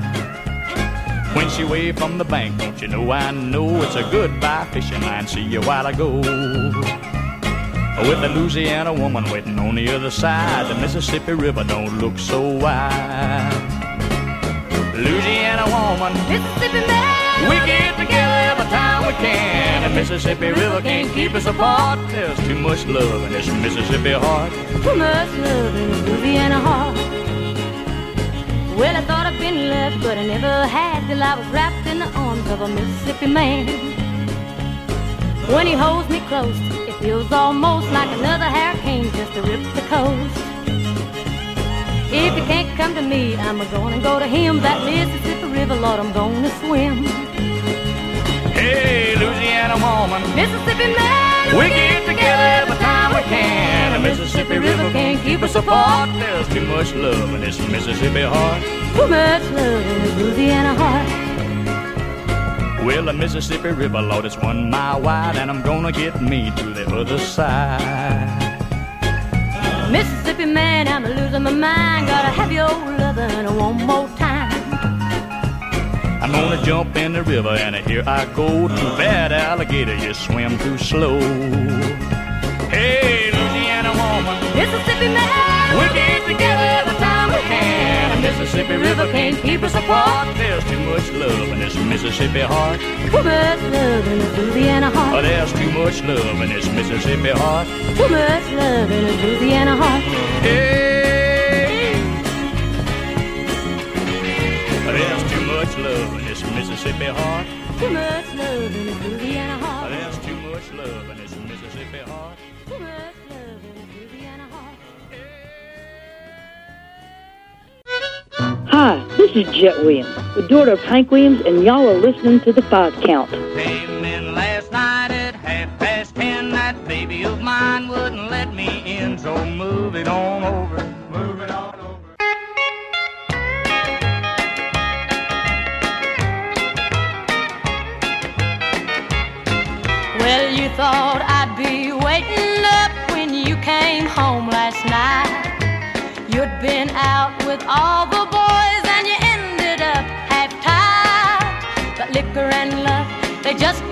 When she waved from the bank, don't you know I know it's a goodbye fishing line. See you while I go. With the Louisiana woman waiting on the other side, the Mississippi River don't look so wide. Louisiana woman, Mississippi man. we get together every time we can. The Mississippi River can't keep us apart. There's too much love in this Mississippi heart. Too much love in his Louisiana heart. Well, I thought I'd been left, but I never had till I was wrapped in the arms of a Mississippi man. When he holds me close, it feels almost like another hurricane just to rip the coast. If he can't come to me, I'm gonna go to him. That Mississippi River, Lord, I'm gonna swim. Hey, Louisiana woman, Mississippi man, we get together every time we can. The Mississippi River can't keep us apart. There's too much love in this Mississippi heart. Too much love in his Louisiana heart. Well, the Mississippi River, Lord, it's one mile wide, and I'm gonna get me to the other side. Mississippi man, I'm losing my mind. Gotta have your lovin' one more time. I'm gonna jump in the river, and here I go. Too bad, alligator, you swim too slow. Hey, Louisiana woman, Mississippi man, we get together Mississippi River can't keep us apart. There's too much love in this Mississippi heart. too much love in his Louisiana heart. Oh, there's too much love in this Mississippi heart. Too much love in his Louisiana heart. Hey, there's too much love in this Mississippi heart. Too much love in his Louisiana heart. There's too much love in this Hi, this is Jet Williams, the daughter of Hank Williams, and y'all are listening to The Five Count. Came in last night at half past ten. That baby of mine wouldn't let me in, so move it on over. Move it on over. Well, you thought I'd be waiting up when you came home last night. You'd been out with all the and love. They just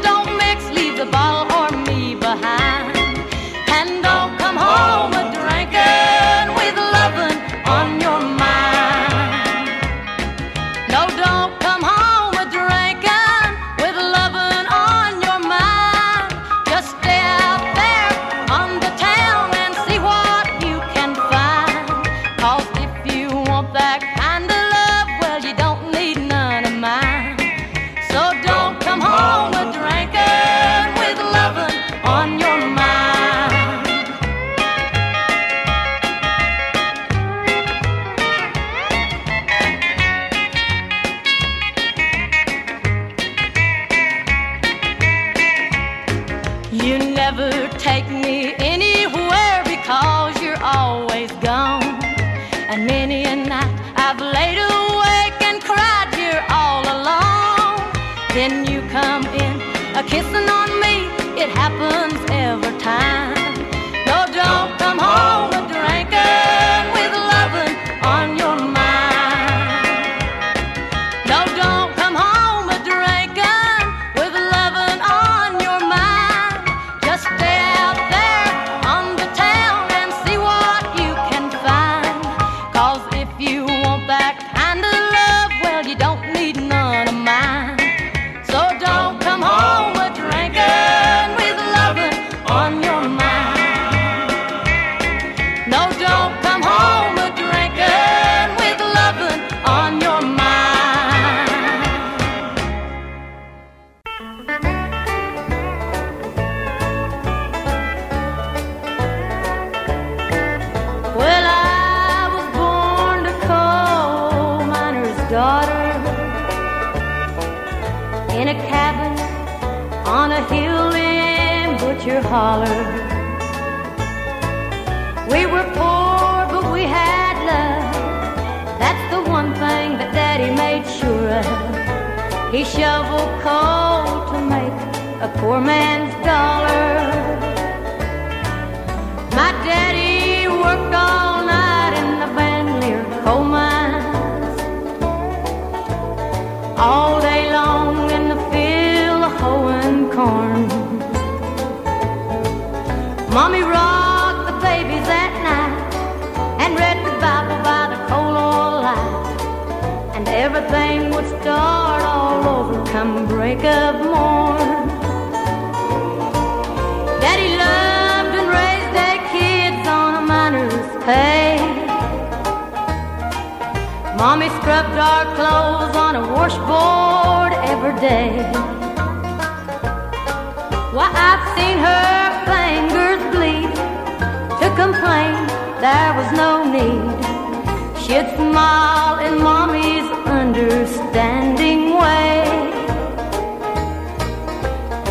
standing way.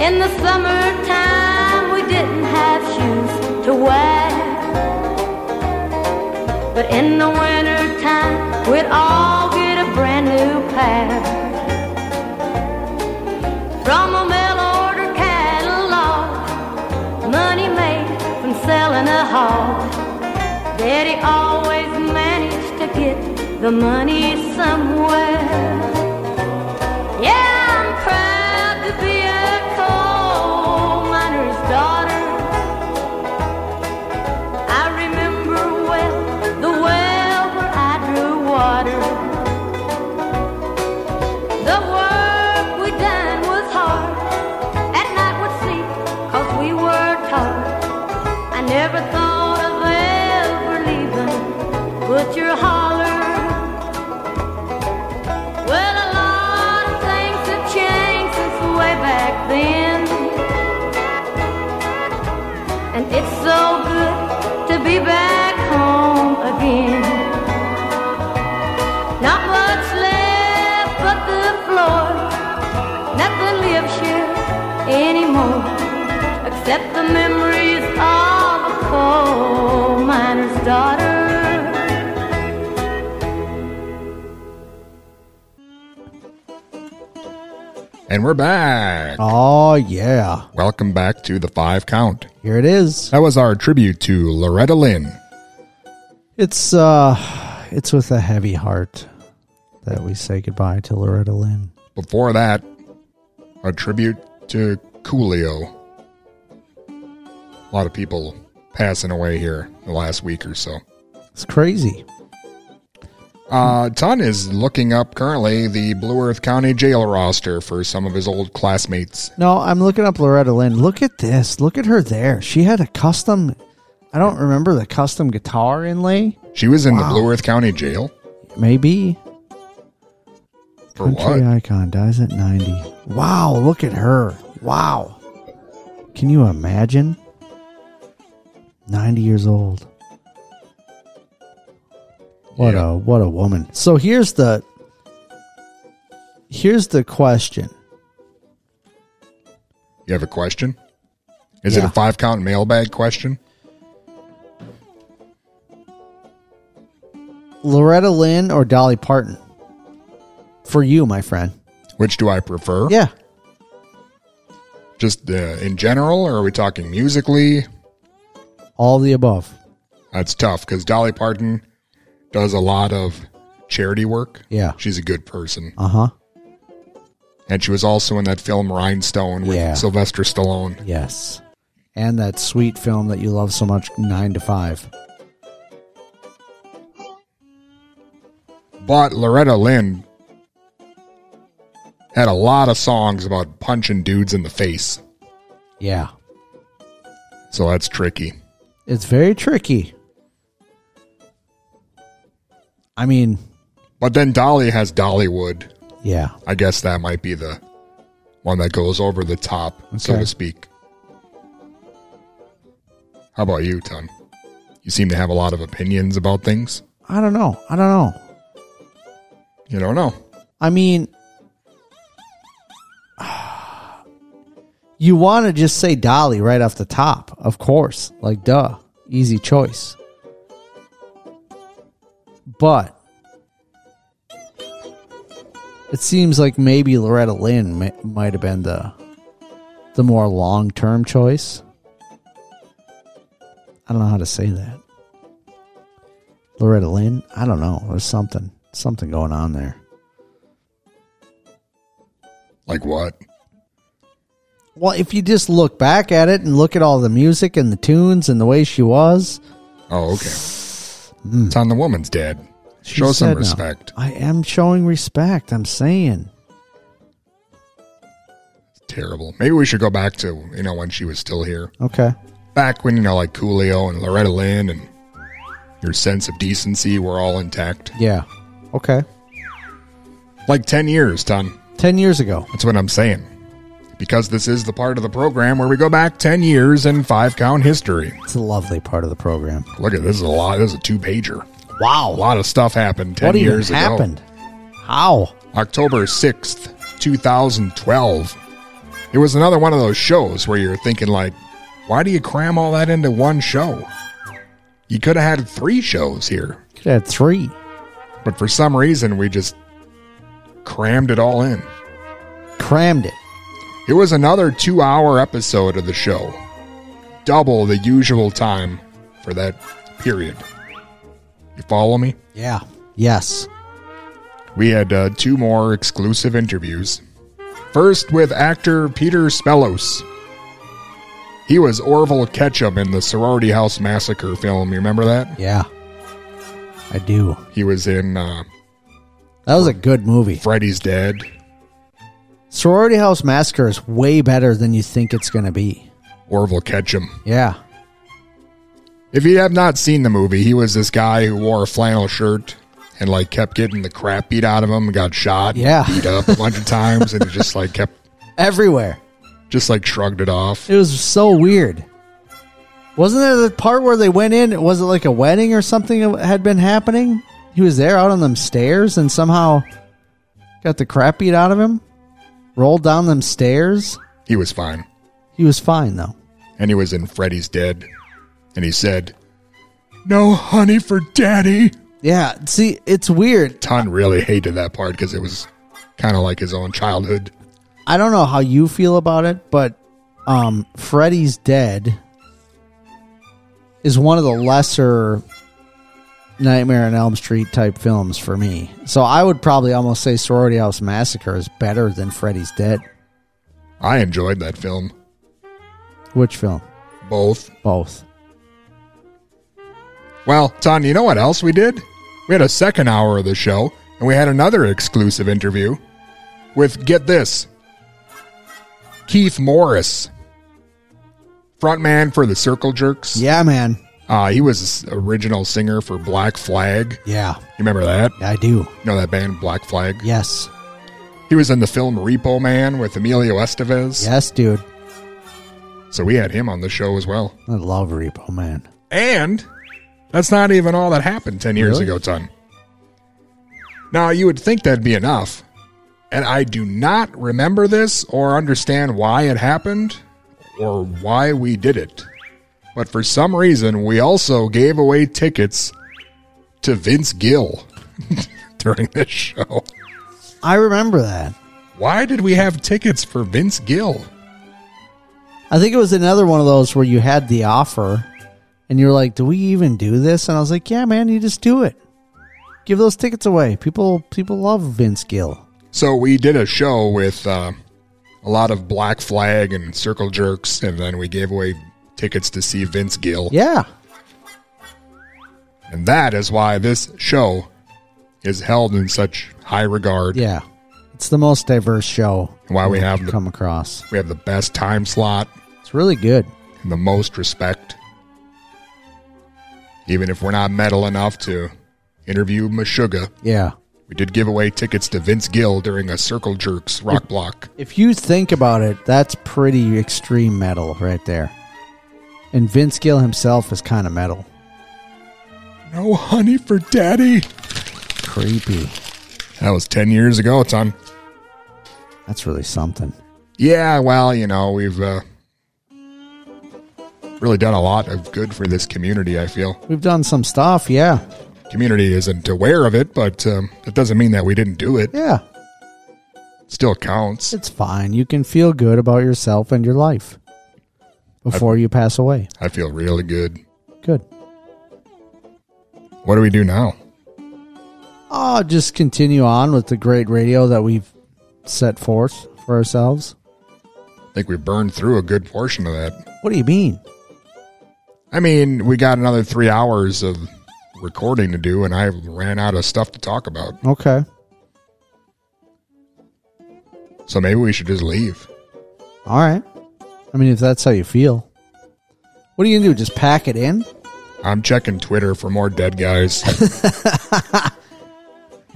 In the summertime, we didn't have shoes to wear. But in the wintertime, we'd all get a brand new pair. From a mail order catalog, money made from selling a hog. Daddy always managed to get the money somewhere. the memories of a coal miner's daughter. And we're back. Oh, yeah. Welcome back to the five count. Here it is. That was our tribute to Loretta Lynn. It's, uh, it's with a heavy heart that we say goodbye to Loretta Lynn. Before that, a tribute to Coolio. A lot of people passing away here the last week or so. It's crazy. Uh, Ton is looking up currently the Blue Earth County jail roster for some of his old classmates. No, I'm looking up Loretta Lynn. Look at this. Look at her there. She had a custom. I don't remember the custom guitar inlay. She was in Wow. the Blue Earth County jail Maybe. for Country what? icon dies at 90. Wow, look at her. Wow. Can you imagine? 90 years old. What a what a woman. So here's the here's the question. You have a question? Is it a five count mailbag question? Loretta Lynn or Dolly Parton? For you, my friend. Which do I prefer? Yeah. Just uh, in general, or are we talking musically? All the above. That's tough because Dolly Parton does a lot of charity work. Yeah. She's a good person. Uh huh. And she was also in that film Rhinestone with Yeah. Sylvester Stallone. Yes. And that sweet film that you love so much, Nine to Five. But Loretta Lynn had a lot of songs about punching dudes in the face. Yeah. So that's tricky. It's very tricky. I mean, But then Dolly has Dollywood. yeah. I guess that might be the one that goes over the top, so to speak. How about you, Ton? You seem to have a lot of opinions about things. I don't know. I don't know. You don't know. I mean, you want to just say Dolly right off the top, of course. Like, duh. Easy choice. But it seems like maybe Loretta Lynn may, might have been the the more long term choice. I don't know how to say that. Loretta Lynn? I don't know. There's something something going on there. Like what? Well, if you just look back at it and look at all the music and the tunes and the way she was, Oh, okay. Hmm. It's on the woman's dad. she Show some said no. respect. I am showing respect. I'm saying. Terrible. Maybe we should go back to, you know, when she was still here. Okay. Back when, you know, like Coolio and Loretta Lynn and your sense of decency were all intact. Yeah. Okay. Like 10 years, Ton. 10 years ago. That's what I'm saying. Because this is the part of the program where we go back 10 years in five count history. It's a lovely part of the program. Look at this is a lot. This is a two pager. Wow. A lot of stuff happened 10 what even years ago. happened? How? October 6th, 2012. It was another one of those shows where you're thinking, like, why do you cram all that into one show? You could have had three shows here. Could have had three. But for some reason, we just crammed it all in. Crammed it. It was another two hour episode of the show, double the usual time for that period. You follow me? Yeah. Yes. We had uh, two more exclusive interviews. First with actor Peter Spellos. He was Orville Ketchum in the Sorority House Massacre film. You remember that? Yeah. I do. He was in uh, That was a good movie. Freddy's Dead. Sorority House Massacre is way better than you think it's going to be. Orville Ketchum. Yeah. If you have not seen the movie, he was this guy who wore a flannel shirt and like kept getting the crap beat out of him, got shot, Yeah. beat up a bunch of times, and he just like kept Everywhere. just like shrugged it off. It was so weird. Wasn't there the part where they went in? Was it like a wedding or something that had been happening? He was there out on them stairs and somehow got the crap beat out of him. Rolled down them stairs. He was fine. He was fine though. And he was in Freddy's Dead. And he said, No honey for daddy. Yeah, see, it's weird. Ton really hated that part because it was kind of like his own childhood. I don't know how you feel about it, but um Freddy's Dead is one of the lesser Nightmare on Elm Street type films for me. So I would probably almost say Sorority House Massacre is better than Freddy's Dead. I enjoyed that film. Which film? Both. Both. Well, Ton, you know what else we did? We had a second hour of the show, and we had another exclusive interview with, get this, Keith Morris, frontman for the Circle Jerks. Yeah, man. Uh, he was original singer for Black Flag. Yeah. You remember that? I do. You know that band, Black Flag? Yes. He was in the film Repo Man with Emilio Estevez. Yes, dude. So we had him on the show as well. I love Repo Man. And that's not even all that happened 10 years Really? ago, Ton. Now, you would think that'd be enough. And I do not remember this or understand why it happened or why we did it. But for some reason, we also gave away tickets to Vince Gill during this show. I remember that. Why did we have tickets for Vince Gill? I think it was another one of those where you had the offer and you were like, Do we even do this? And I was like, Yeah, man, you just do it. Give those tickets away. People people love Vince Gill. So we did a show with uh, a lot of Black Flag and Circle Jerks, and then we gave away tickets to see Vince Gill. Yeah. And that is why this show is held in such high regard. Yeah. It's the most diverse show. And why we we've the, come across. we have the best time slot It's really good. and the most respect. Even if we're not metal enough to interview Meshuggah, Yeah. we did give away tickets to Vince Gill during a Circle Jerks rock block. If you think about it, that's pretty extreme metal right there. And Vince Gill himself is kind of metal. No honey for daddy. Creepy. That was 10 years ago, son. That's really something. Yeah, well, you know, we've uh, really done a lot of good for this community, I feel. We've done some stuff, yeah. Community isn't aware of it, but um, it doesn't mean that we didn't do it. Yeah. Still counts. It's fine. You can feel good about yourself and your life before you pass away. I feel really good. Good. What do we do now? Oh, just continue on with the great radio that we've set forth for ourselves. I think we burned through a good portion of that. What do you mean? I mean, we got another three hours of recording to do, and I ran out of stuff to talk about. Okay. So maybe we should just leave. All right. I mean, if that's how you feel. What are you going to do? Just pack it in? I'm checking Twitter for more dead guys.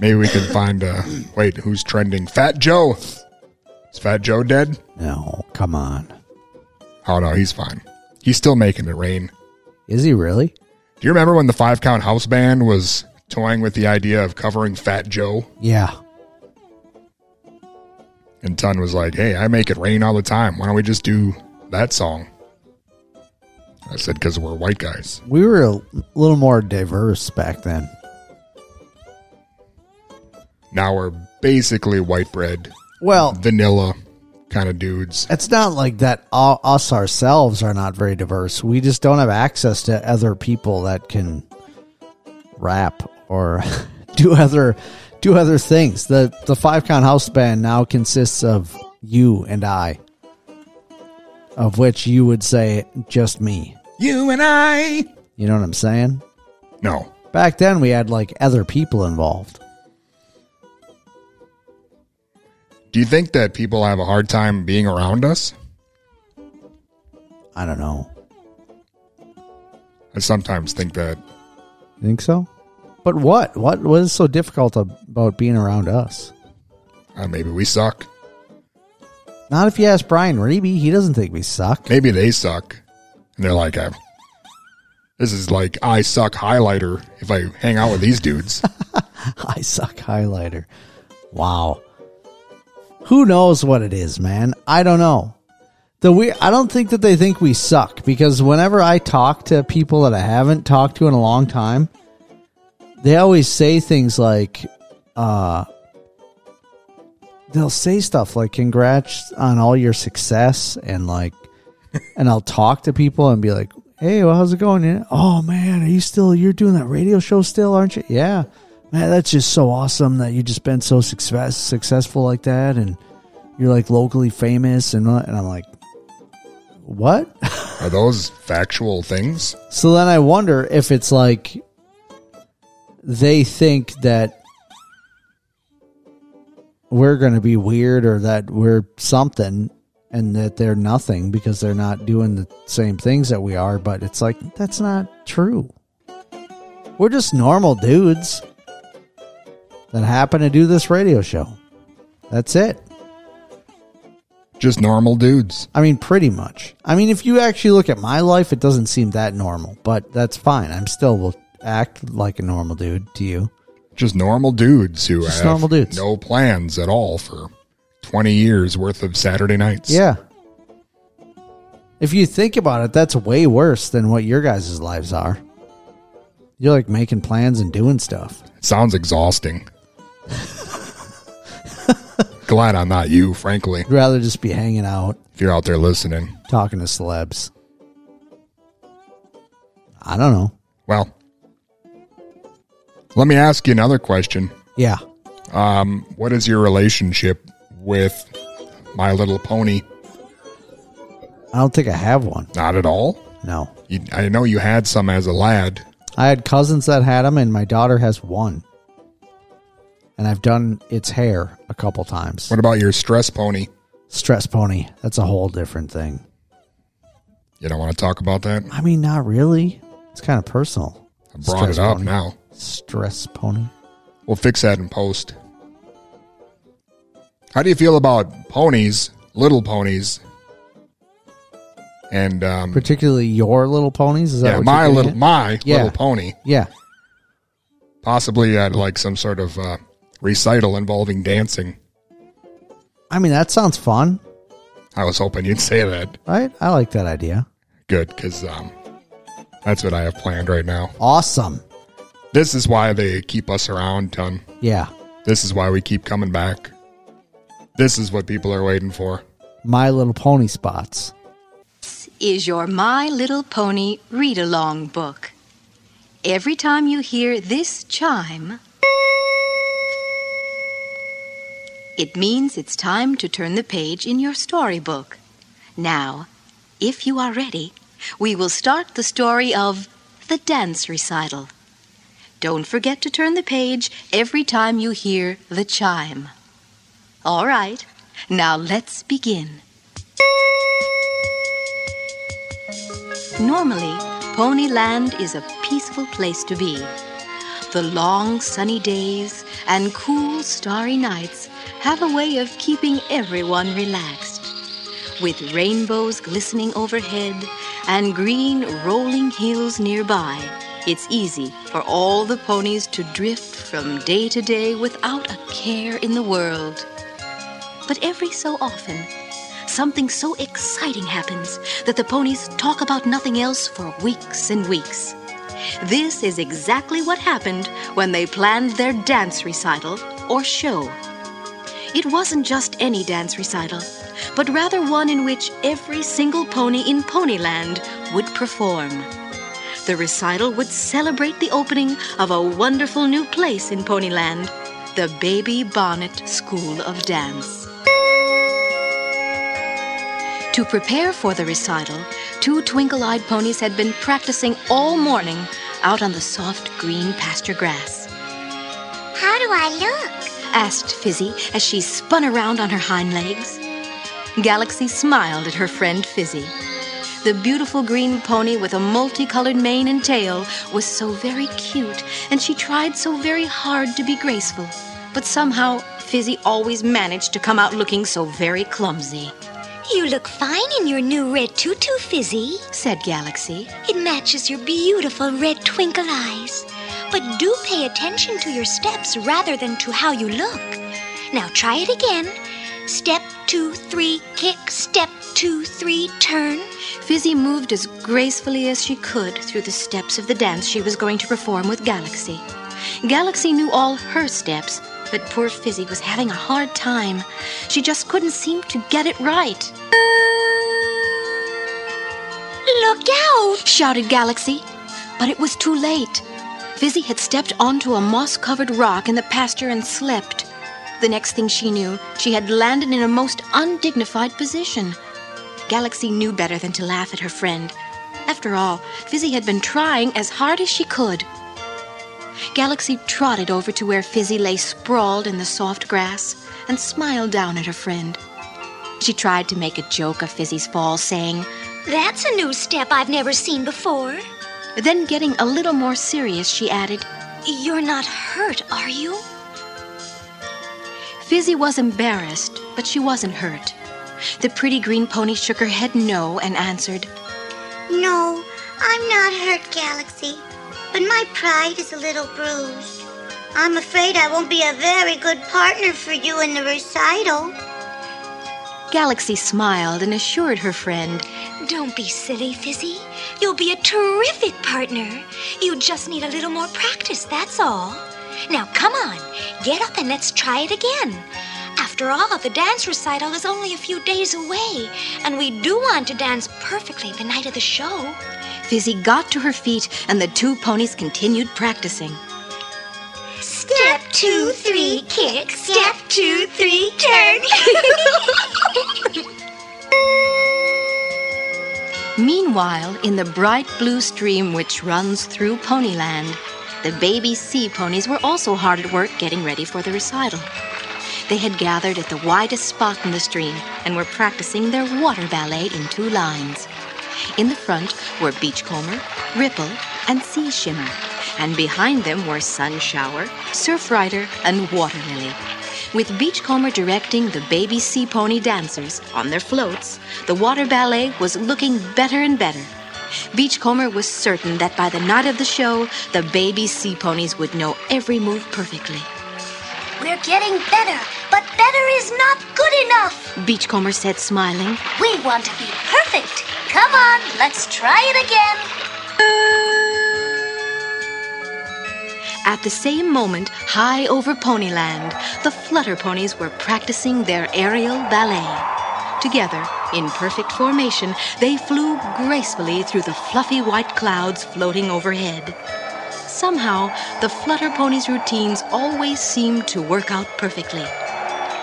maybe we can find, uh, wait, who's trending? Fat Joe. Is Fat Joe dead? No, come on. Oh, no, he's fine. He's still making it rain. Is he really? Do you remember when the Five Count House Band was toying with the idea of covering Fat Joe? Yeah. And Ton was like, hey, I make it rain all the time. Why don't we just do that song? I said, because we're white guys. We were a little more diverse back then. Now we're basically white bread, Well, vanilla kind of dudes. it's not like that all, us ourselves are not very diverse. We just don't have access to other people that can rap or do other do other things. The the five count house band now consists of you and I. Of which you would say just me. You and I. You know what I'm saying? No. Back then we had like other people involved. Do you think that people have a hard time being around us? I don't know. I sometimes think that. You think so? But what? What what is so difficult about being around us? Uh, maybe we suck. Not if you ask Brian Reby. He doesn't think we suck. Maybe they suck. And they're like, I, this is like I suck highlighter if I hang out with these dudes. I suck highlighter. Wow. Who knows what it is, man? I don't know. The we I don't think that they think we suck because whenever I talk to people that I haven't talked to in a long time, they always say things like uh they'll say stuff like congrats on all your success and like and I'll talk to people and be like, "Hey, well, how's it going?" Oh man, are you still you're doing that radio show still, aren't you? Yeah. Man, that's just so awesome that you just been so success successful like that and you're like locally famous and what?" and I'm like, "What?" Are those factual things? So then I wonder if it's like they think that we're going to be weird or that we're something and that they're nothing because they're not doing the same things that we are, but it's like that's not true. We're just normal dudes that happen to do this radio show. That's it. Just normal dudes. I mean, pretty much. I mean, if you actually look at my life, it doesn't seem that normal, but that's fine. I'm still act like a normal dude to you. Just normal dudes who Just have normal dudes. no plans at all for 20 years worth of Saturday nights. Yeah. If you think about it, that's way worse than what your guys' lives are. You're like making plans and doing stuff. Sounds exhausting. Glad I'm not you, frankly. I'd rather just be hanging out, If you're out there listening. talking to celebs. I don't know. Well, let me ask you another question. Yeah. Um, what is your relationship with My Little Pony? I don't think I have one. Not at all. No. You, I know you had some as a lad. I had cousins that had them, and my daughter has one. And I've done its hair a couple times. What about your stress pony? Stress pony. That's a whole different thing. You don't want to talk about that? I mean, not really. It's kind of personal. I brought it up pony. now. Stress pony. We'll fix that in post. How do you feel about ponies, little ponies, and um, Particularly your little ponies. Is that yeah, my little at? my Yeah. little pony? Yeah. Possibly at like some sort of uh, recital involving dancing. I mean, that sounds fun, I was hoping you'd say that. right? I like that idea. Good, because um, that's what I have planned right now. Awesome. This is why they keep us around, ton. Yeah. This is why we keep coming back. This is what people are waiting for. My Little Pony spots. This is your My Little Pony read along book. Every time you hear this chime, it means it's time to turn the page in your storybook. Now, if you are ready, we will start the story of the dance recital. Don't forget to turn the page every time you hear the chime. All right, now let's begin. Normally, Ponyland is a peaceful place to be. The long sunny days and cool starry nights have a way of keeping everyone relaxed. With rainbows glistening overhead and green rolling hills nearby, it's easy for all the ponies to drift from day to day without a care in the world. But every so often, something so exciting happens that the ponies talk about nothing else for weeks and weeks. This is exactly what happened when they planned their dance recital or show. It wasn't just any dance recital, but rather one in which every single pony in Ponyland would perform. The recital would celebrate the opening of a wonderful new place in Ponyland, the Baby Bonnet School of Dance. To prepare for the recital, two twinkle eyed ponies had been practicing all morning out on the soft green pasture grass. How do I look? asked Fizzy as she spun around on her hind legs. Galaxy smiled at her friend Fizzy. The beautiful green pony with a multicolored mane and tail was so very cute, and she tried so very hard to be graceful. But somehow, Fizzy always managed to come out looking so very clumsy. You look fine in your new red tutu, Fizzy, said Galaxy. It matches your beautiful red twinkle eyes. But do pay attention to your steps rather than to how you look. Now try it again. Step two, three, kick. Step two, three, turn. Fizzy moved as gracefully as she could through the steps of the dance she was going to perform with Galaxy. Galaxy knew all her steps, but poor Fizzy was having a hard time. She just couldn't seem to get it right. Look out! shouted Galaxy. But it was too late. Fizzy had stepped onto a moss covered rock in the pasture and slipped. The next thing she knew, she had landed in a most undignified position. Galaxy knew better than to laugh at her friend. After all, Fizzy had been trying as hard as she could. Galaxy trotted over to where Fizzy lay sprawled in the soft grass and smiled down at her friend. She tried to make a joke of Fizzy's fall, saying, That's a new step I've never seen before. Then, getting a little more serious, she added, You're not hurt, are you? Fizzy was embarrassed, but she wasn't hurt. The pretty green pony shook her head no and answered, No, I'm not hurt, Galaxy. But my pride is a little bruised. I'm afraid I won't be a very good partner for you in the recital. Galaxy smiled and assured her friend, Don't be silly, Fizzy. You'll be a terrific partner. You just need a little more practice, that's all. Now, come on, get up and let's try it again. After all, the dance recital is only a few days away, and we do want to dance perfectly the night of the show. Fizzy got to her feet and the two ponies continued practicing. Step two, three, kick. Step two, three, turn. Meanwhile, in the bright blue stream which runs through Ponyland, the baby sea ponies were also hard at work getting ready for the recital. They had gathered at the widest spot in the stream and were practicing their water ballet in two lines. In the front were Beachcomber, Ripple, and Sea Shimmer, and behind them were Sun Shower, Surf Rider, and Water Lily. With Beachcomber directing the baby sea pony dancers on their floats, the water ballet was looking better and better. Beachcomber was certain that by the night of the show, the baby sea ponies would know every move perfectly. We're getting better, but better is not good enough. Beachcomber said, smiling. We want to be perfect. Come on, let's try it again. At the same moment, high over Ponyland, the Flutter Ponies were practicing their aerial ballet. Together, in perfect formation, they flew gracefully through the fluffy white clouds floating overhead. Somehow, the Flutter Ponies' routines always seemed to work out perfectly.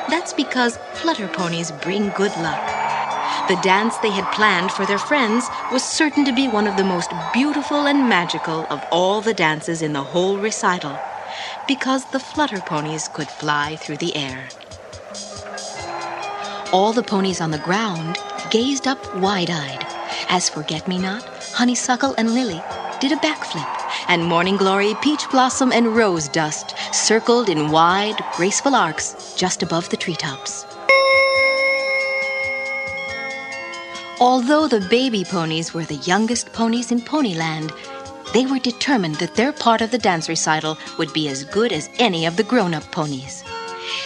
That's because Flutter Ponies bring good luck. The dance they had planned for their friends was certain to be one of the most beautiful and magical of all the dances in the whole recital, because the Flutter Ponies could fly through the air. All the ponies on the ground gazed up wide eyed as Forget Me Not, Honeysuckle, and Lily did a backflip, and Morning Glory, Peach Blossom, and Rose Dust circled in wide, graceful arcs just above the treetops. Although the baby ponies were the youngest ponies in Ponyland, they were determined that their part of the dance recital would be as good as any of the grown up ponies.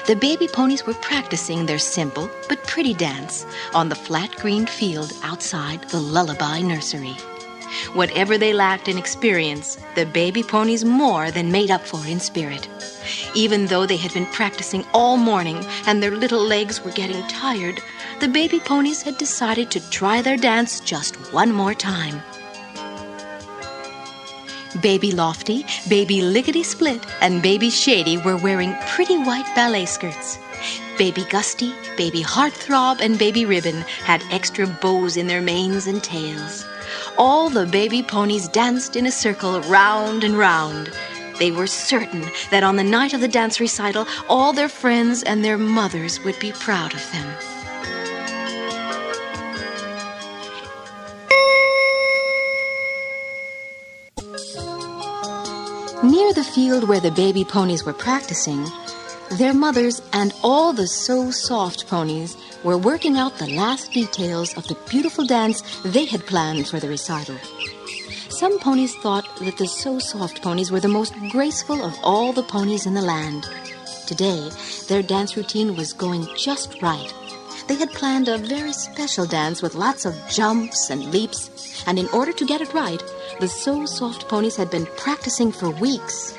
The baby ponies were practicing their simple but pretty dance on the flat green field outside the Lullaby Nursery. Whatever they lacked in experience, the baby ponies more than made up for in spirit. Even though they had been practicing all morning and their little legs were getting tired, the baby ponies had decided to try their dance just one more time. Baby Lofty, Baby Lickety Split, and Baby Shady were wearing pretty white ballet skirts. Baby Gusty, Baby Heartthrob, and Baby Ribbon had extra bows in their manes and tails. All the baby ponies danced in a circle round and round. They were certain that on the night of the dance recital, all their friends and their mothers would be proud of them. Near the field where the baby ponies were practicing, their mothers and all the So Soft ponies were working out the last details of the beautiful dance they had planned for the recital. Some ponies thought that the So Soft ponies were the most graceful of all the ponies in the land. Today, their dance routine was going just right. They had planned a very special dance with lots of jumps and leaps, and in order to get it right, the So Soft ponies had been practicing for weeks.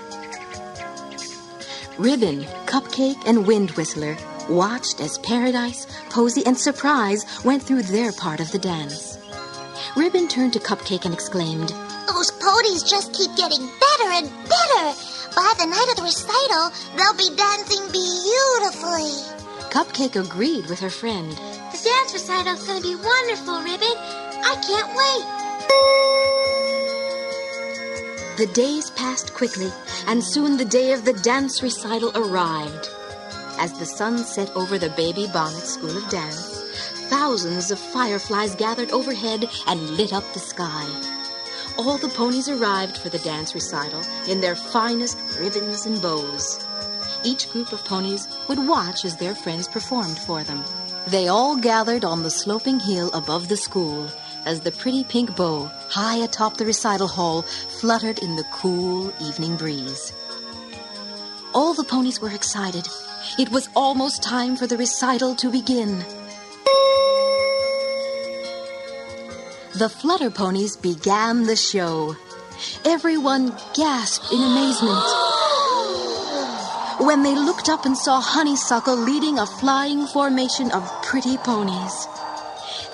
Ribbon, Cupcake, and Wind Whistler watched as Paradise, Posy, and Surprise went through their part of the dance. Ribbon turned to Cupcake and exclaimed, Those ponies just keep getting better and better. By the night of the recital, they'll be dancing beautifully. Cupcake agreed with her friend. The dance recital's gonna be wonderful, Ribbon. I can't wait. The days passed quickly, and soon the day of the dance recital arrived. As the sun set over the Baby Bonnet School of Dance, thousands of fireflies gathered overhead and lit up the sky. All the ponies arrived for the dance recital in their finest ribbons and bows. Each group of ponies would watch as their friends performed for them. They all gathered on the sloping hill above the school as the pretty pink bow, high atop the recital hall, fluttered in the cool evening breeze. All the ponies were excited. It was almost time for the recital to begin. The flutter ponies began the show. Everyone gasped in amazement. When they looked up and saw Honeysuckle leading a flying formation of pretty ponies.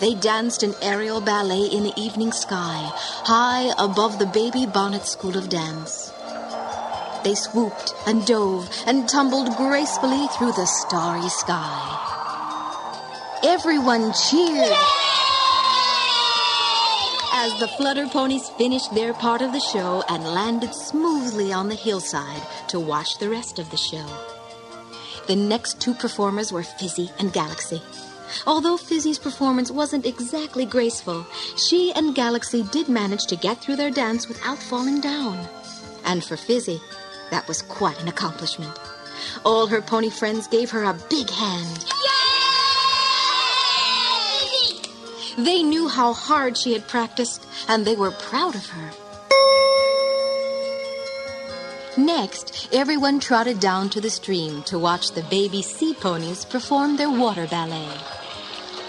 They danced an aerial ballet in the evening sky, high above the Baby Bonnet School of Dance. They swooped and dove and tumbled gracefully through the starry sky. Everyone cheered as the flutter ponies finished their part of the show and landed smoothly on the hillside to watch the rest of the show. The next two performers were Fizzy and Galaxy. Although Fizzy's performance wasn't exactly graceful, she and Galaxy did manage to get through their dance without falling down. And for Fizzy, that was quite an accomplishment. All her pony friends gave her a big hand. They knew how hard she had practiced, and they were proud of her. Next, everyone trotted down to the stream to watch the baby sea ponies perform their water ballet.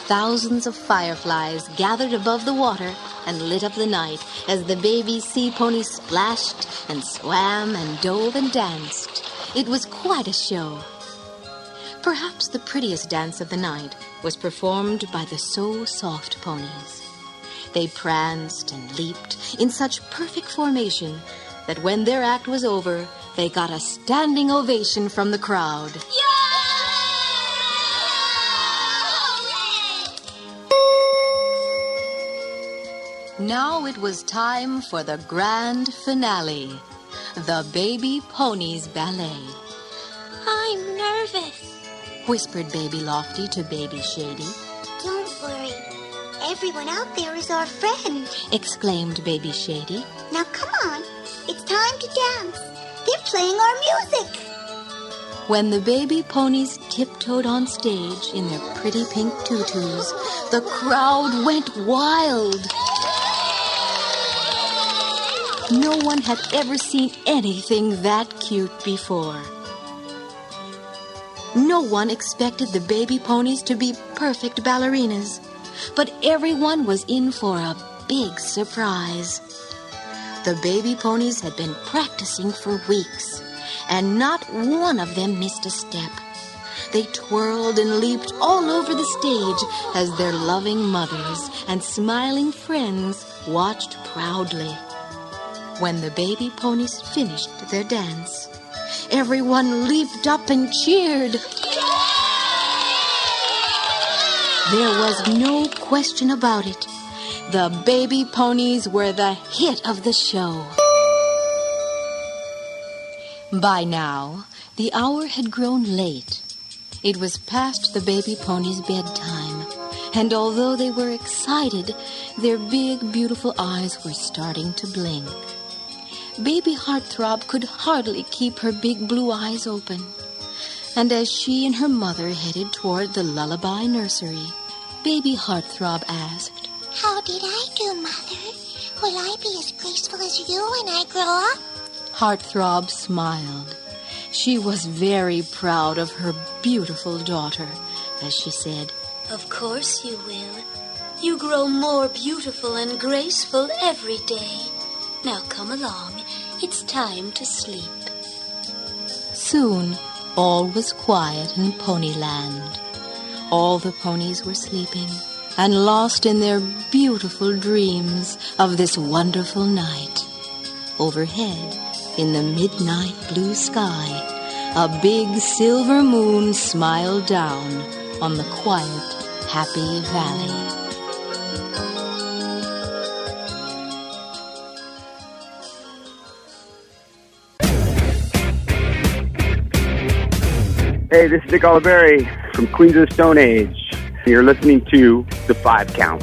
Thousands of fireflies gathered above the water and lit up the night as the baby sea ponies splashed and swam and dove and danced. It was quite a show. Perhaps the prettiest dance of the night was performed by the So Soft ponies. They pranced and leaped in such perfect formation that when their act was over, they got a standing ovation from the crowd. Now it was time for the grand finale the Baby Ponies Ballet. I'm nervous. Whispered Baby Lofty to Baby Shady, Don't worry. Everyone out there is our friend. exclaimed Baby Shady. Now come on. It's time to dance. They're playing our music. When the baby ponies tiptoed on stage in their pretty pink tutus, the crowd went wild. No one had ever seen anything that cute before. No one expected the baby ponies to be perfect ballerinas, but everyone was in for a big surprise. The baby ponies had been practicing for weeks, and not one of them missed a step. They twirled and leaped all over the stage as their loving mothers and smiling friends watched proudly. When the baby ponies finished their dance, everyone leaped up and cheered. There was no question about it. The baby ponies were the hit of the show. By now, the hour had grown late. It was past the baby ponies' bedtime, and although they were excited, their big, beautiful eyes were starting to blink. Baby Heartthrob could hardly keep her big blue eyes open. And as she and her mother headed toward the lullaby nursery, Baby Heartthrob asked, How did I do, Mother? Will I be as graceful as you when I grow up? Heartthrob smiled. She was very proud of her beautiful daughter, as she said, Of course you will. You grow more beautiful and graceful every day. Now come along. It's time to sleep. Soon, all was quiet in Ponyland. All the ponies were sleeping and lost in their beautiful dreams of this wonderful night. Overhead, in the midnight blue sky, a big silver moon smiled down on the quiet, happy valley. Hey, this is Nick Oliveri from Queens of the Stone Age. You're listening to The Five Count.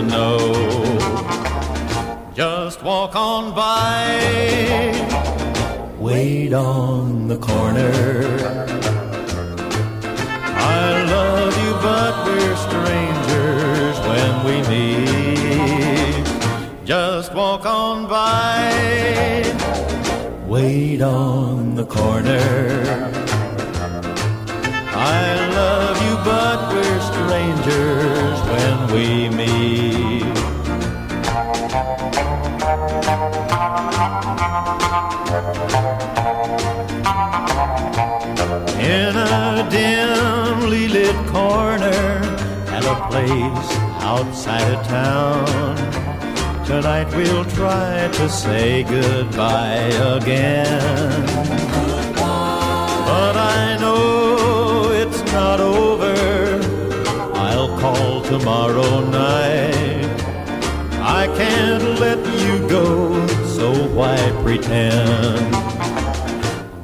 To know. Just walk on by, wait on the corner. I love you, but we're strangers when we meet. Just walk on by, wait on the corner. I love you, but we're strangers when we meet. Lit corner at a place outside of town. Tonight we'll try to say goodbye again. But I know it's not over. I'll call tomorrow night. I can't let you go, so why pretend?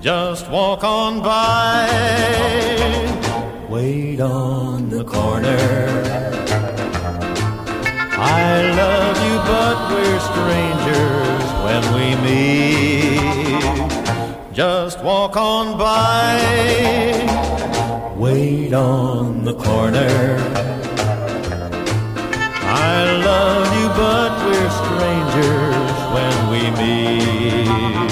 Just walk on by, wait on the corner. I love you, but we're strangers when we meet. Just walk on by, wait on the corner. I love you, but we're strangers when we meet.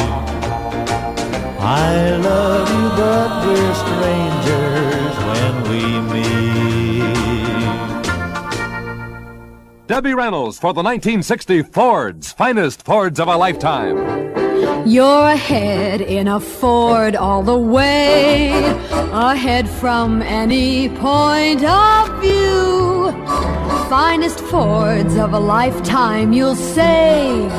I love you, but we're strangers Debbie Reynolds for the 1960 Fords, finest Fords of a lifetime. You're ahead in a Ford all the way, ahead from any point of view. Finest Fords of a lifetime, you'll save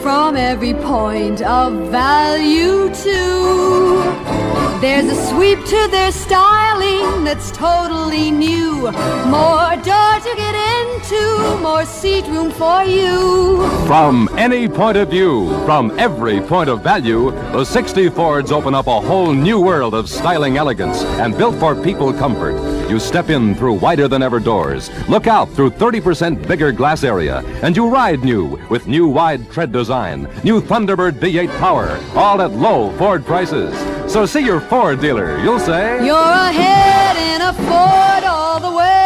from every point of value, too. There's a sweep to their styling that's totally new. More door to get into, more seat room for you. From any point of view, from every point of value, the 60 Fords open up a whole new world of styling elegance and built for people comfort. You step in through wider than ever doors, look out through 30% bigger glass area, and you ride new with new wide tread design, new Thunderbird V8 power, all at low Ford prices. So see your Ford dealer. You'll say, You're ahead in a Ford all the way.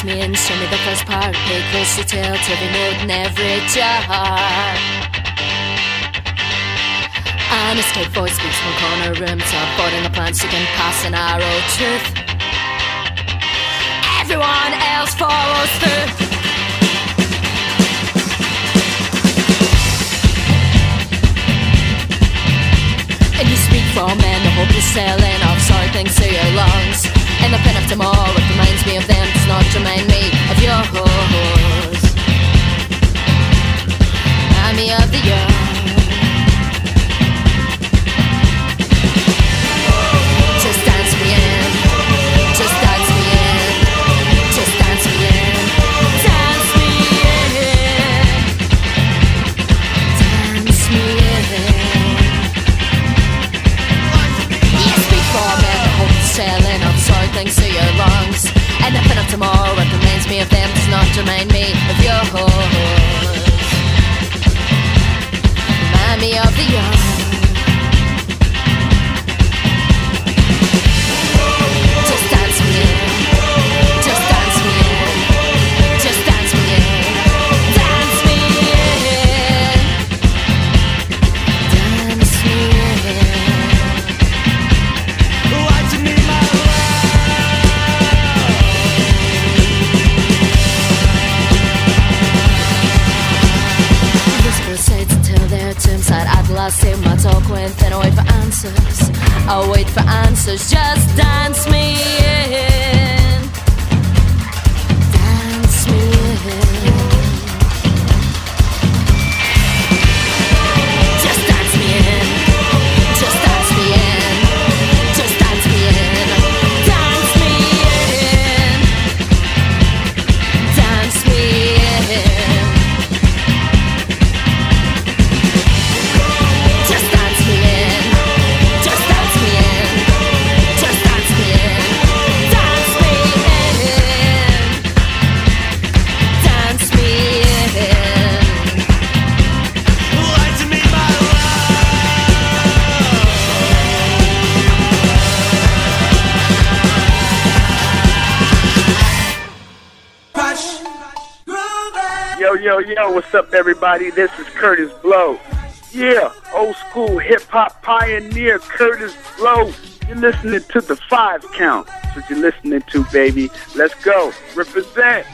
Dance me in, show me the first part. Pay close detail to the note in every jar. An escape voice speaks from corner rooms, avoiding the plans you can pass an arrow truth. Everyone else follows through. And you speak for men, the hope you're selling of sorry things to your lungs. And the pen of tomorrow, it reminds me of them, does not remind me of yours. Me of the young. Everybody? This is Kurtis Blow. Yeah, old school hip hop pioneer Kurtis Blow. You're listening to the five count. That's what you're listening to, baby. Let's go. Represent.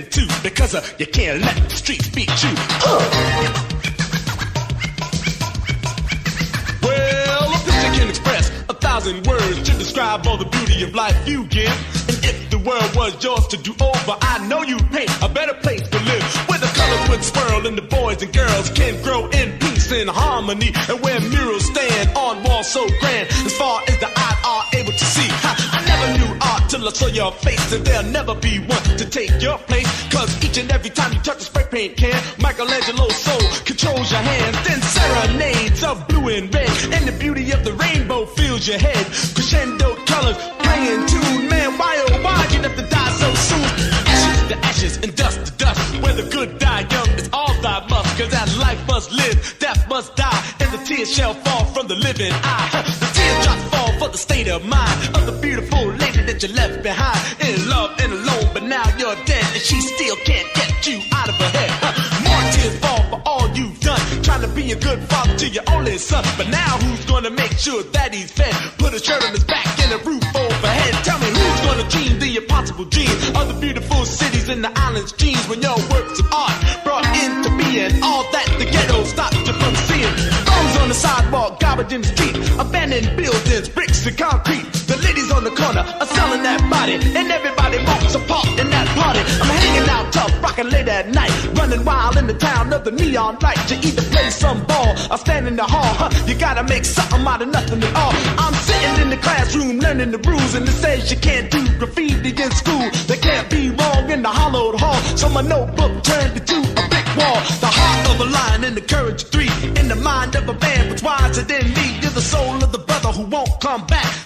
Because uh, you can't let the streets beat you. Uh. Well, a picture can express a thousand words to describe all the beauty of life you give. And if the world was yours to do over, I know you'd paint a better place to live. Where the colors would swirl and the boys and girls can grow in peace and harmony. And where murals stand on walls so grand, I saw your face, and there'll never be one to take your place. Cause each and every time you touch a spray paint can, Michelangelo's soul controls your hands. Then serenades of blue and red, and the beauty of the rainbow fills your head. Crescendo colors playing tune, man, why oh why you have to die so soon? Ashes to ashes and dust to dust, where the good die young is all thy must. Cause that life must live, death must die, and the tears shall fall from the living eye. The teardrops fall for the state of mind of the lady that you left behind. In love and alone, but now you're dead, and she still can't get you out of her head. More tears fall for all you've done, trying to be a good father to your only son. But now who's gonna make sure that he's fed? Put a shirt on his back and a roof overhead. Tell me who's gonna dream the impossible dream of the beautiful cities and the islands' dreams when your works of art brought into being all that the ghetto stopped you from seeing. Bums on the sidewalk, garbage in the street, abandoned buildings, bricks and concrete. The ladies on the corner that body, and everybody wants a part in that party. I'm hanging out tough, rocking late at night, running wild in the town of the neon light. You either play some ball or stand in the hall. Huh? You gotta make something out of nothing at all. I'm sitting in the classroom learning the rules, and it says you can't do graffiti in school. They can't be wrong in the hollowed hall, so my notebook turned into a brick wall. The heart of a lion and the courage of three. In the mind of a man was wiser than me. You're the soul of the brother who won't come back.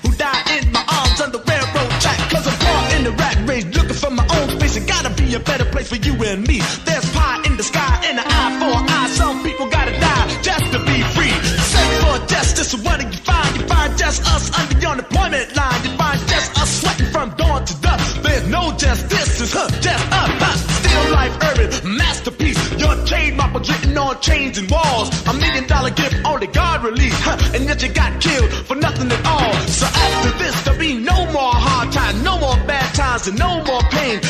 Me. There's pie in the sky and an eye for an eye. Some people gotta die just to be free. Search for justice, what do you find? You find just us under the unemployment line. You find just us sweating from dawn to dusk. There's no justice, it's huh, just us. Huh. Still life urban, masterpiece. Your trademark was written on chains and walls. A million dollar gift only God released. Huh. And yet you got killed for nothing at all. So after this, there'll be no more hard times, no more bad times, and no more pain.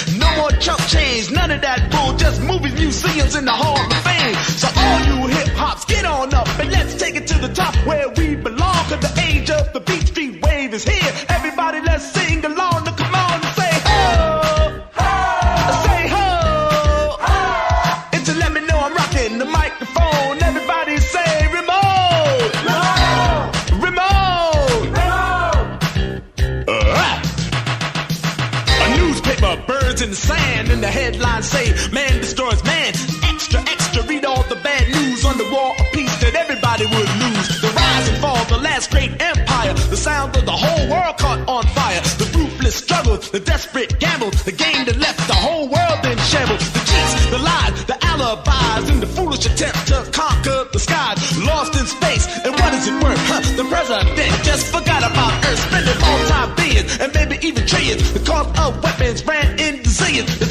Chump change, none of that bull. Just movies, museums, and the Hall of Fame. So all you hip hops, get on up and let's take it to the top where we belong. Cause the age of the beat street wave is here. Everybody, let's sing along. Now come on and say ho, ho, say ho. And to let me know I'm rocking the microphone. Everybody say remote, remote, Alright. A newspaper, birds in the sand, and the headlines say, Man destroys man. Extra, extra, read all the bad news on the war of peace that everybody would lose. The rise and fall, the last great empire, the sound of the whole world caught on fire. The ruthless struggle, the desperate gamble, the game that left the whole world in shambles. The cheats, the lies, the alibis, and the foolish attempt to conquer the skies. Lost in space, and what is it worth? Huh, the president just forgot about Earth, spending all time billions and maybe even trillions. The cost of weapons ran into zillions.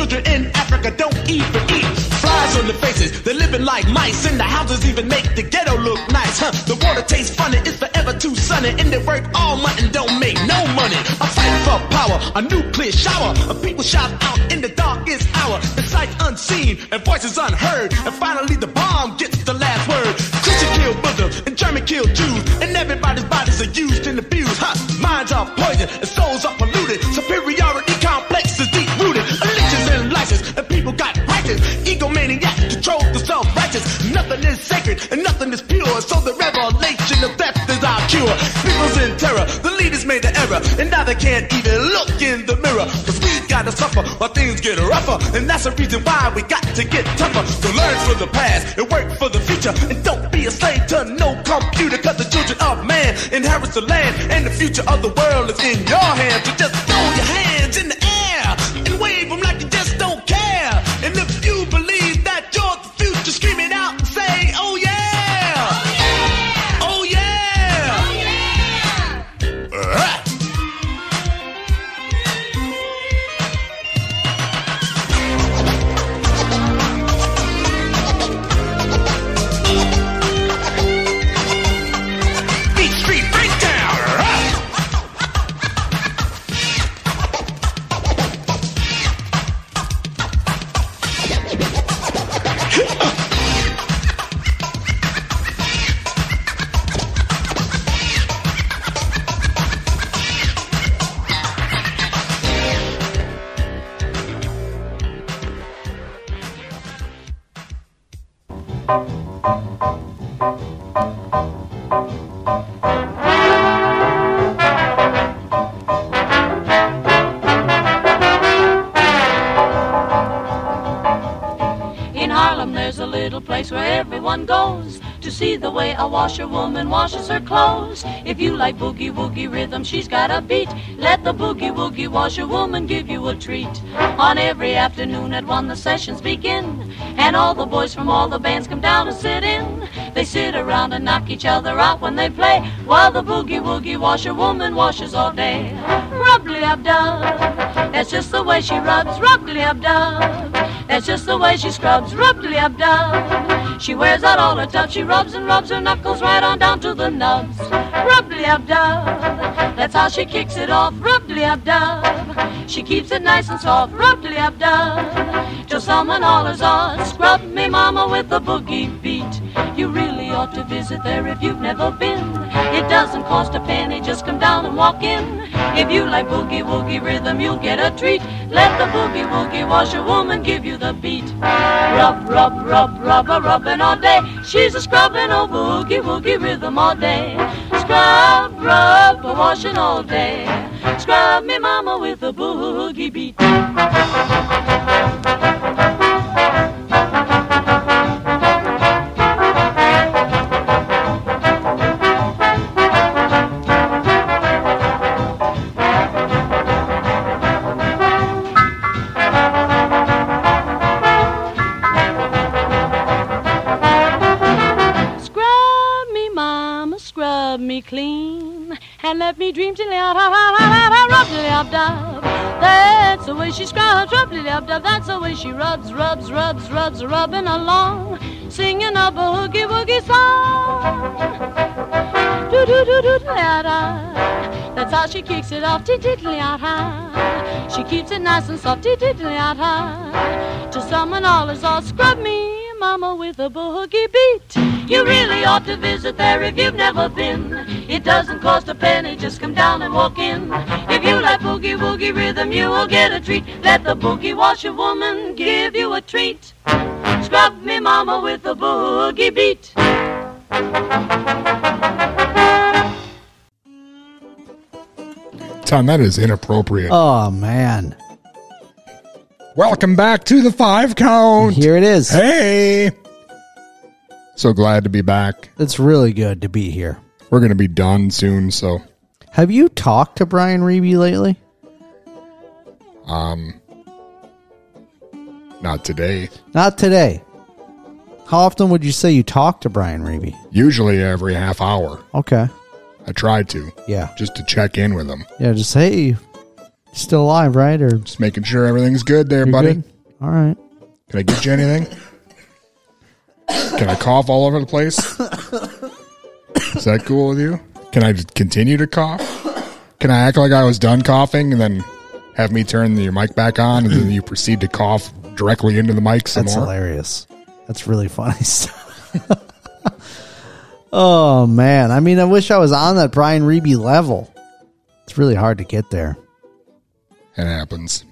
Children in Africa don't even eat. Flies on the faces, they're living like mice, and the houses even make the ghetto look nice. Huh? The water tastes funny, it's forever too sunny, and they work all month and don't make no money. A fight for power, a nuclear shower, of people shout out in the darkest hour. The sight unseen and voices unheard, and finally the bomb gets the last word. Christian killed Muslims, and German killed Jews, and everybody's bodies are used is sacred, and nothing is pure. So the revelation of death is our cure. People's in terror, the leaders made the error, and now they can't even look in the mirror. Cause we gotta suffer while things get rougher, and that's the reason why we got to get tougher. So learn from the past and work for the future, and don't be a slave to no computer. Cause the children of man inherits the land, and the future of the world is in your hands. So just throw your hands a washerwoman washes her clothes. If you like boogie woogie rhythm, she's got a beat. Let the boogie woogie washerwoman give you a treat. On every afternoon at one, the sessions begin, and all the boys from all the bands come down to sit in. They sit around and knock each other out when they play, while the boogie woogie washerwoman washes all day. Rubbly up dub, that's just the way she rubs. Rubbly up dub, that's just the way she scrubs. Rubbly up dub, she wears out all her tubs. She rubs and rubs her knuckles right on down to the nubs. Rubbly up dub, that's how she kicks it off. Rubbly up dub, she keeps it nice and soft. Rubbly up dub, till someone hollers on. Scrub me mama with the boogie beat. You really ought to visit there if you've never been. It doesn't cost a penny, just come down and walk in. If you like boogie woogie rhythm, you'll get a treat. Let the boogie woogie washerwoman give you the beat. Rub, rub, rub, rub, a rubbing all day. She's a scrubbing over boogie woogie rhythm all day. Scrub, rub, a washing all day. Scrub me mama with the boogie beat. Let me dream till out rub dub. That's the way she scrubs, rub dub dub. That's the way she rubs, rubs, rubs, rubs, rubbing along, singing a boogie woogie song. Do do do do da da. That's how she kicks it off, tiddly ha. She keeps it nice and soft, tiddly ha. To summon all is all scrub me, mama, with a boogie beat. You really ought to visit there if you've never been. It doesn't cost a penny, just come down and walk in. If you like boogie woogie rhythm, you will get a treat. Let the boogie washer woman give you a treat. Scrub me, mama, with a boogie beat. Tom, that is inappropriate. Oh man. Welcome back to the five count. Here it is. Hey. So glad to be back. It's really good to be here. We're going to be done soon, so Have you talked to Brian Reeby lately? um not today. Not today. How often would you say you talk to Brian Reeby? Usually every half hour. Okay. I try to. Yeah. Just to check in with him. Yeah, just hey, still alive, right? Or Just making sure everything's good there, buddy. good? All right. Can I get you anything? Can I cough all over the place? Is that cool with you? Can I continue to cough? Can I act like I was done coughing and then have me turn your mic back on and then you proceed to cough directly into the mic some That's more? hilarious. That's really funny stuff. oh man, I mean, I wish I was on that Brian Reeby level. It's really hard to get there. It happens.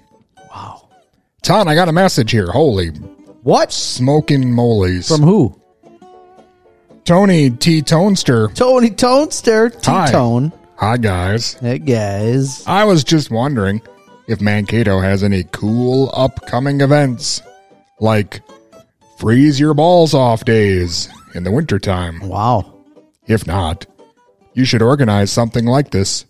Wow. Ton, I got a message here. Holy. What? Smoking molies. From who? Tony T. Tonester. Tony Tonester, T-Tone. Hi, guys. Hey, guys. I was just wondering if Mankato has any cool upcoming events like freeze your balls off days in the wintertime. Wow. If not, you should organize something like this.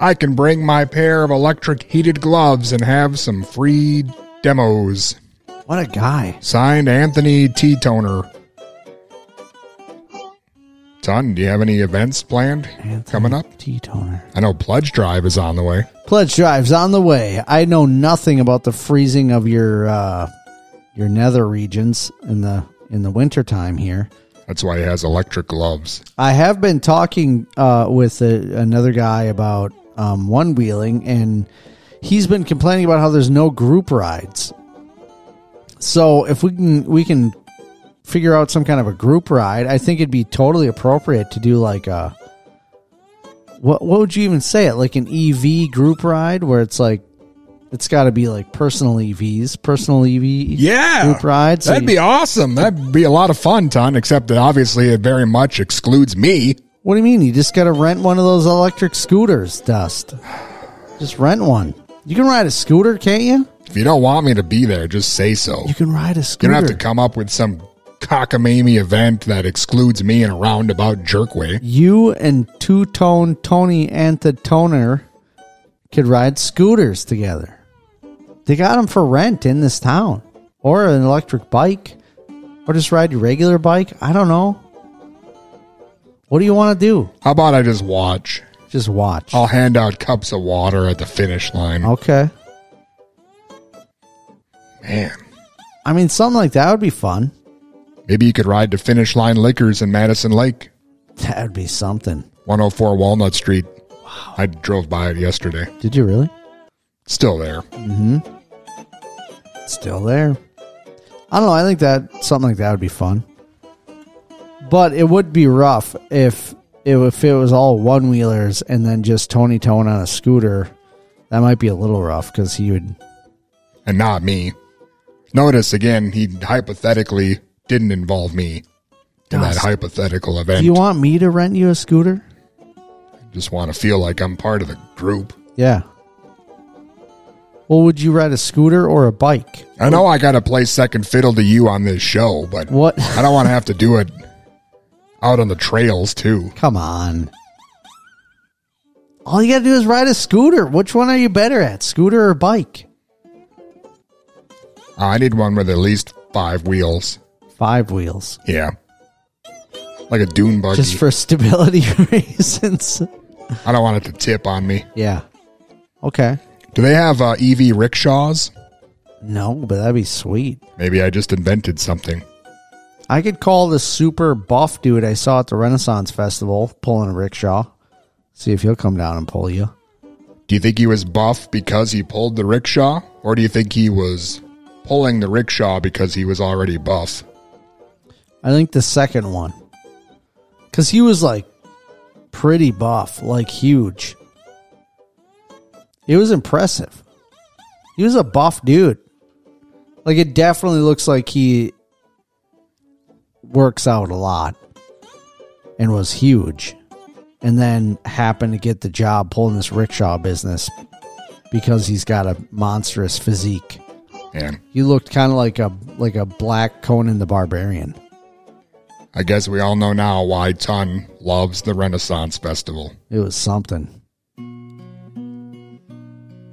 I can bring my pair of electric heated gloves and have some free demos. What a guy. Signed Anthony T. Toner. Ton, do you have any events planned coming up? T-Toner. I know Pledge Drive is on the way. Pledge drive's on the way. I know nothing about the freezing of your uh, your nether regions in the in the wintertime here. That's why he has electric gloves. I have been talking uh, with a, another guy about um, one wheeling, and he's been complaining about how there's no group rides. So if we can we can figure out some kind of a group ride, I think it'd be totally appropriate to do like a what what would you even say it like an EV group ride where it's like it's got to be like personal EVs, personal EV Yeah. group rides. So That'd you- be awesome. That'd be a lot of fun, Ton, except that obviously it very much excludes me. What do you mean? You just got to rent one of those electric scooters, Dust. Just rent one. You can ride a scooter, can't you? If you don't want me to be there, just say so. You can ride a scooter. You don't have to come up with some cockamamie event that excludes me in a roundabout jerk way. You and Two Tone Tony Antitoner could ride scooters together. They got them for rent in this town, or an electric bike, or just ride your regular bike. I don't know. What do you want to do? How about I just watch? Just watch. I'll hand out cups of water at the finish line. Okay. Man, I mean, something like that would be fun. maybe you could ride to Finish Line Liquors in Madison Lake, That would be something. 104 Walnut Street. Wow. I drove by it yesterday. Did you really? Still there. Mm-hmm. Still there. I don't know. I think that something like that would be fun. But it would be rough if if it was all one wheelers and then just Tony Tone on a scooter. That might be a little rough because he would. And not me. Notice again, he hypothetically didn't involve me in that hypothetical event. Do you want me to rent you a scooter? Just want to feel like I'm part of the group. Yeah. Well, would you ride a scooter or a bike? I know I got to play second fiddle to you on this show, but What? I don't want to have to do it out on the trails too. Come on. All you got to do is ride a scooter. Which one are you better at, scooter or bike? I need one with at least five wheels. Five wheels. Yeah. Like a dune buggy. just for stability reasons. I don't want it to tip on me. Yeah. Okay. Do they have uh, EV rickshaws? No, but that'd be sweet. Maybe I just invented something. I could call the super buff dude I saw at the Renaissance Festival pulling a rickshaw. See if he'll come down and pull you. Do you think he was buff because he pulled the rickshaw? Or do you think he was pulling the rickshaw because he was already buff? I think the second one. Because he was like pretty buff, like huge. It was impressive. He was a buff dude. Like it definitely looks like he works out a lot and was huge. And then happened to get the job pulling this rickshaw business because he's got a monstrous physique. Man, He looked kind of like a like a black Conan the Barbarian. I guess we all know now why Ton loves the Renaissance Festival. It was something.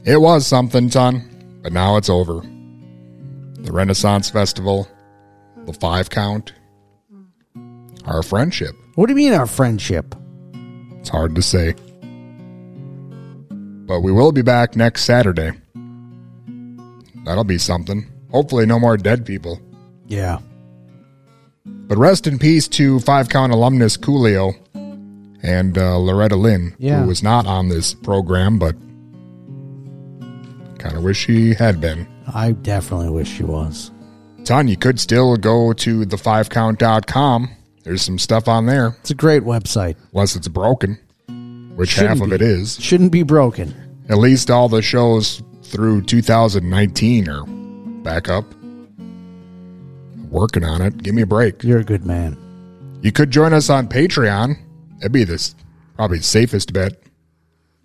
It was something, Ton, but now it's over. The Renaissance Festival, the five count, our friendship. What do you mean our friendship? It's hard to say. But we will be back next Saturday. That'll be something. Hopefully, no more dead people. Yeah. But rest in peace to five count alumnus Coolio and uh, Loretta Lynn, Yeah. who was not on this program, but kind of wish she had been. I definitely wish she was. Ton, you could still go to the5count.com. There's some stuff on there, It's a great website. unless it's broken, which Shouldn't half of be. it is. Shouldn't be broken. At least all the shows through 2019 are back up. Working on it. Give me a break. You're a good man. You could join us on Patreon. That'd be this probably the safest bet.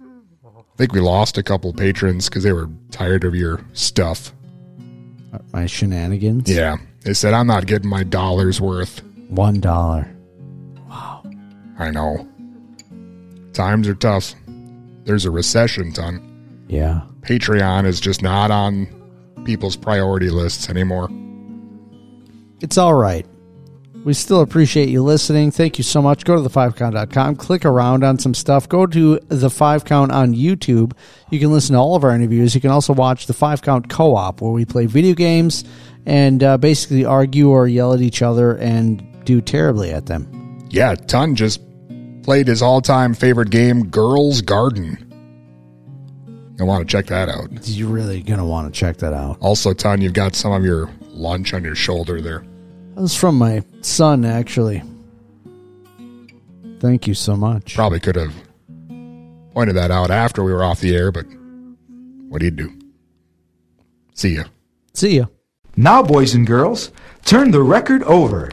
I think we lost a couple patrons because they were tired of your stuff. Uh, my shenanigans. Yeah. They said, I'm not getting my dollar's worth. One dollar. Wow. I know. Times are tough. There's a recession, ton. Yeah. Patreon is just not on people's priority lists anymore. It's all right. We still appreciate you listening. Thank you so much. Go to the5count.com, click around on some stuff. Go to the 5 count on YouTube. You can listen to all of our interviews. You can also watch the 5 count co op where we play video games and uh, basically argue or yell at each other and do terribly at them. Yeah, Ton just played his all time favorite game, Girls Garden. You'll want to check that out. You're really going to want to check that out. Also, Ton, you've got some of your lunch on your shoulder there. That was from my son, actually. Thank you so much. Probably could have pointed that out after we were off the air, but what do you do? See ya. See ya. Now, boys and girls, turn the record over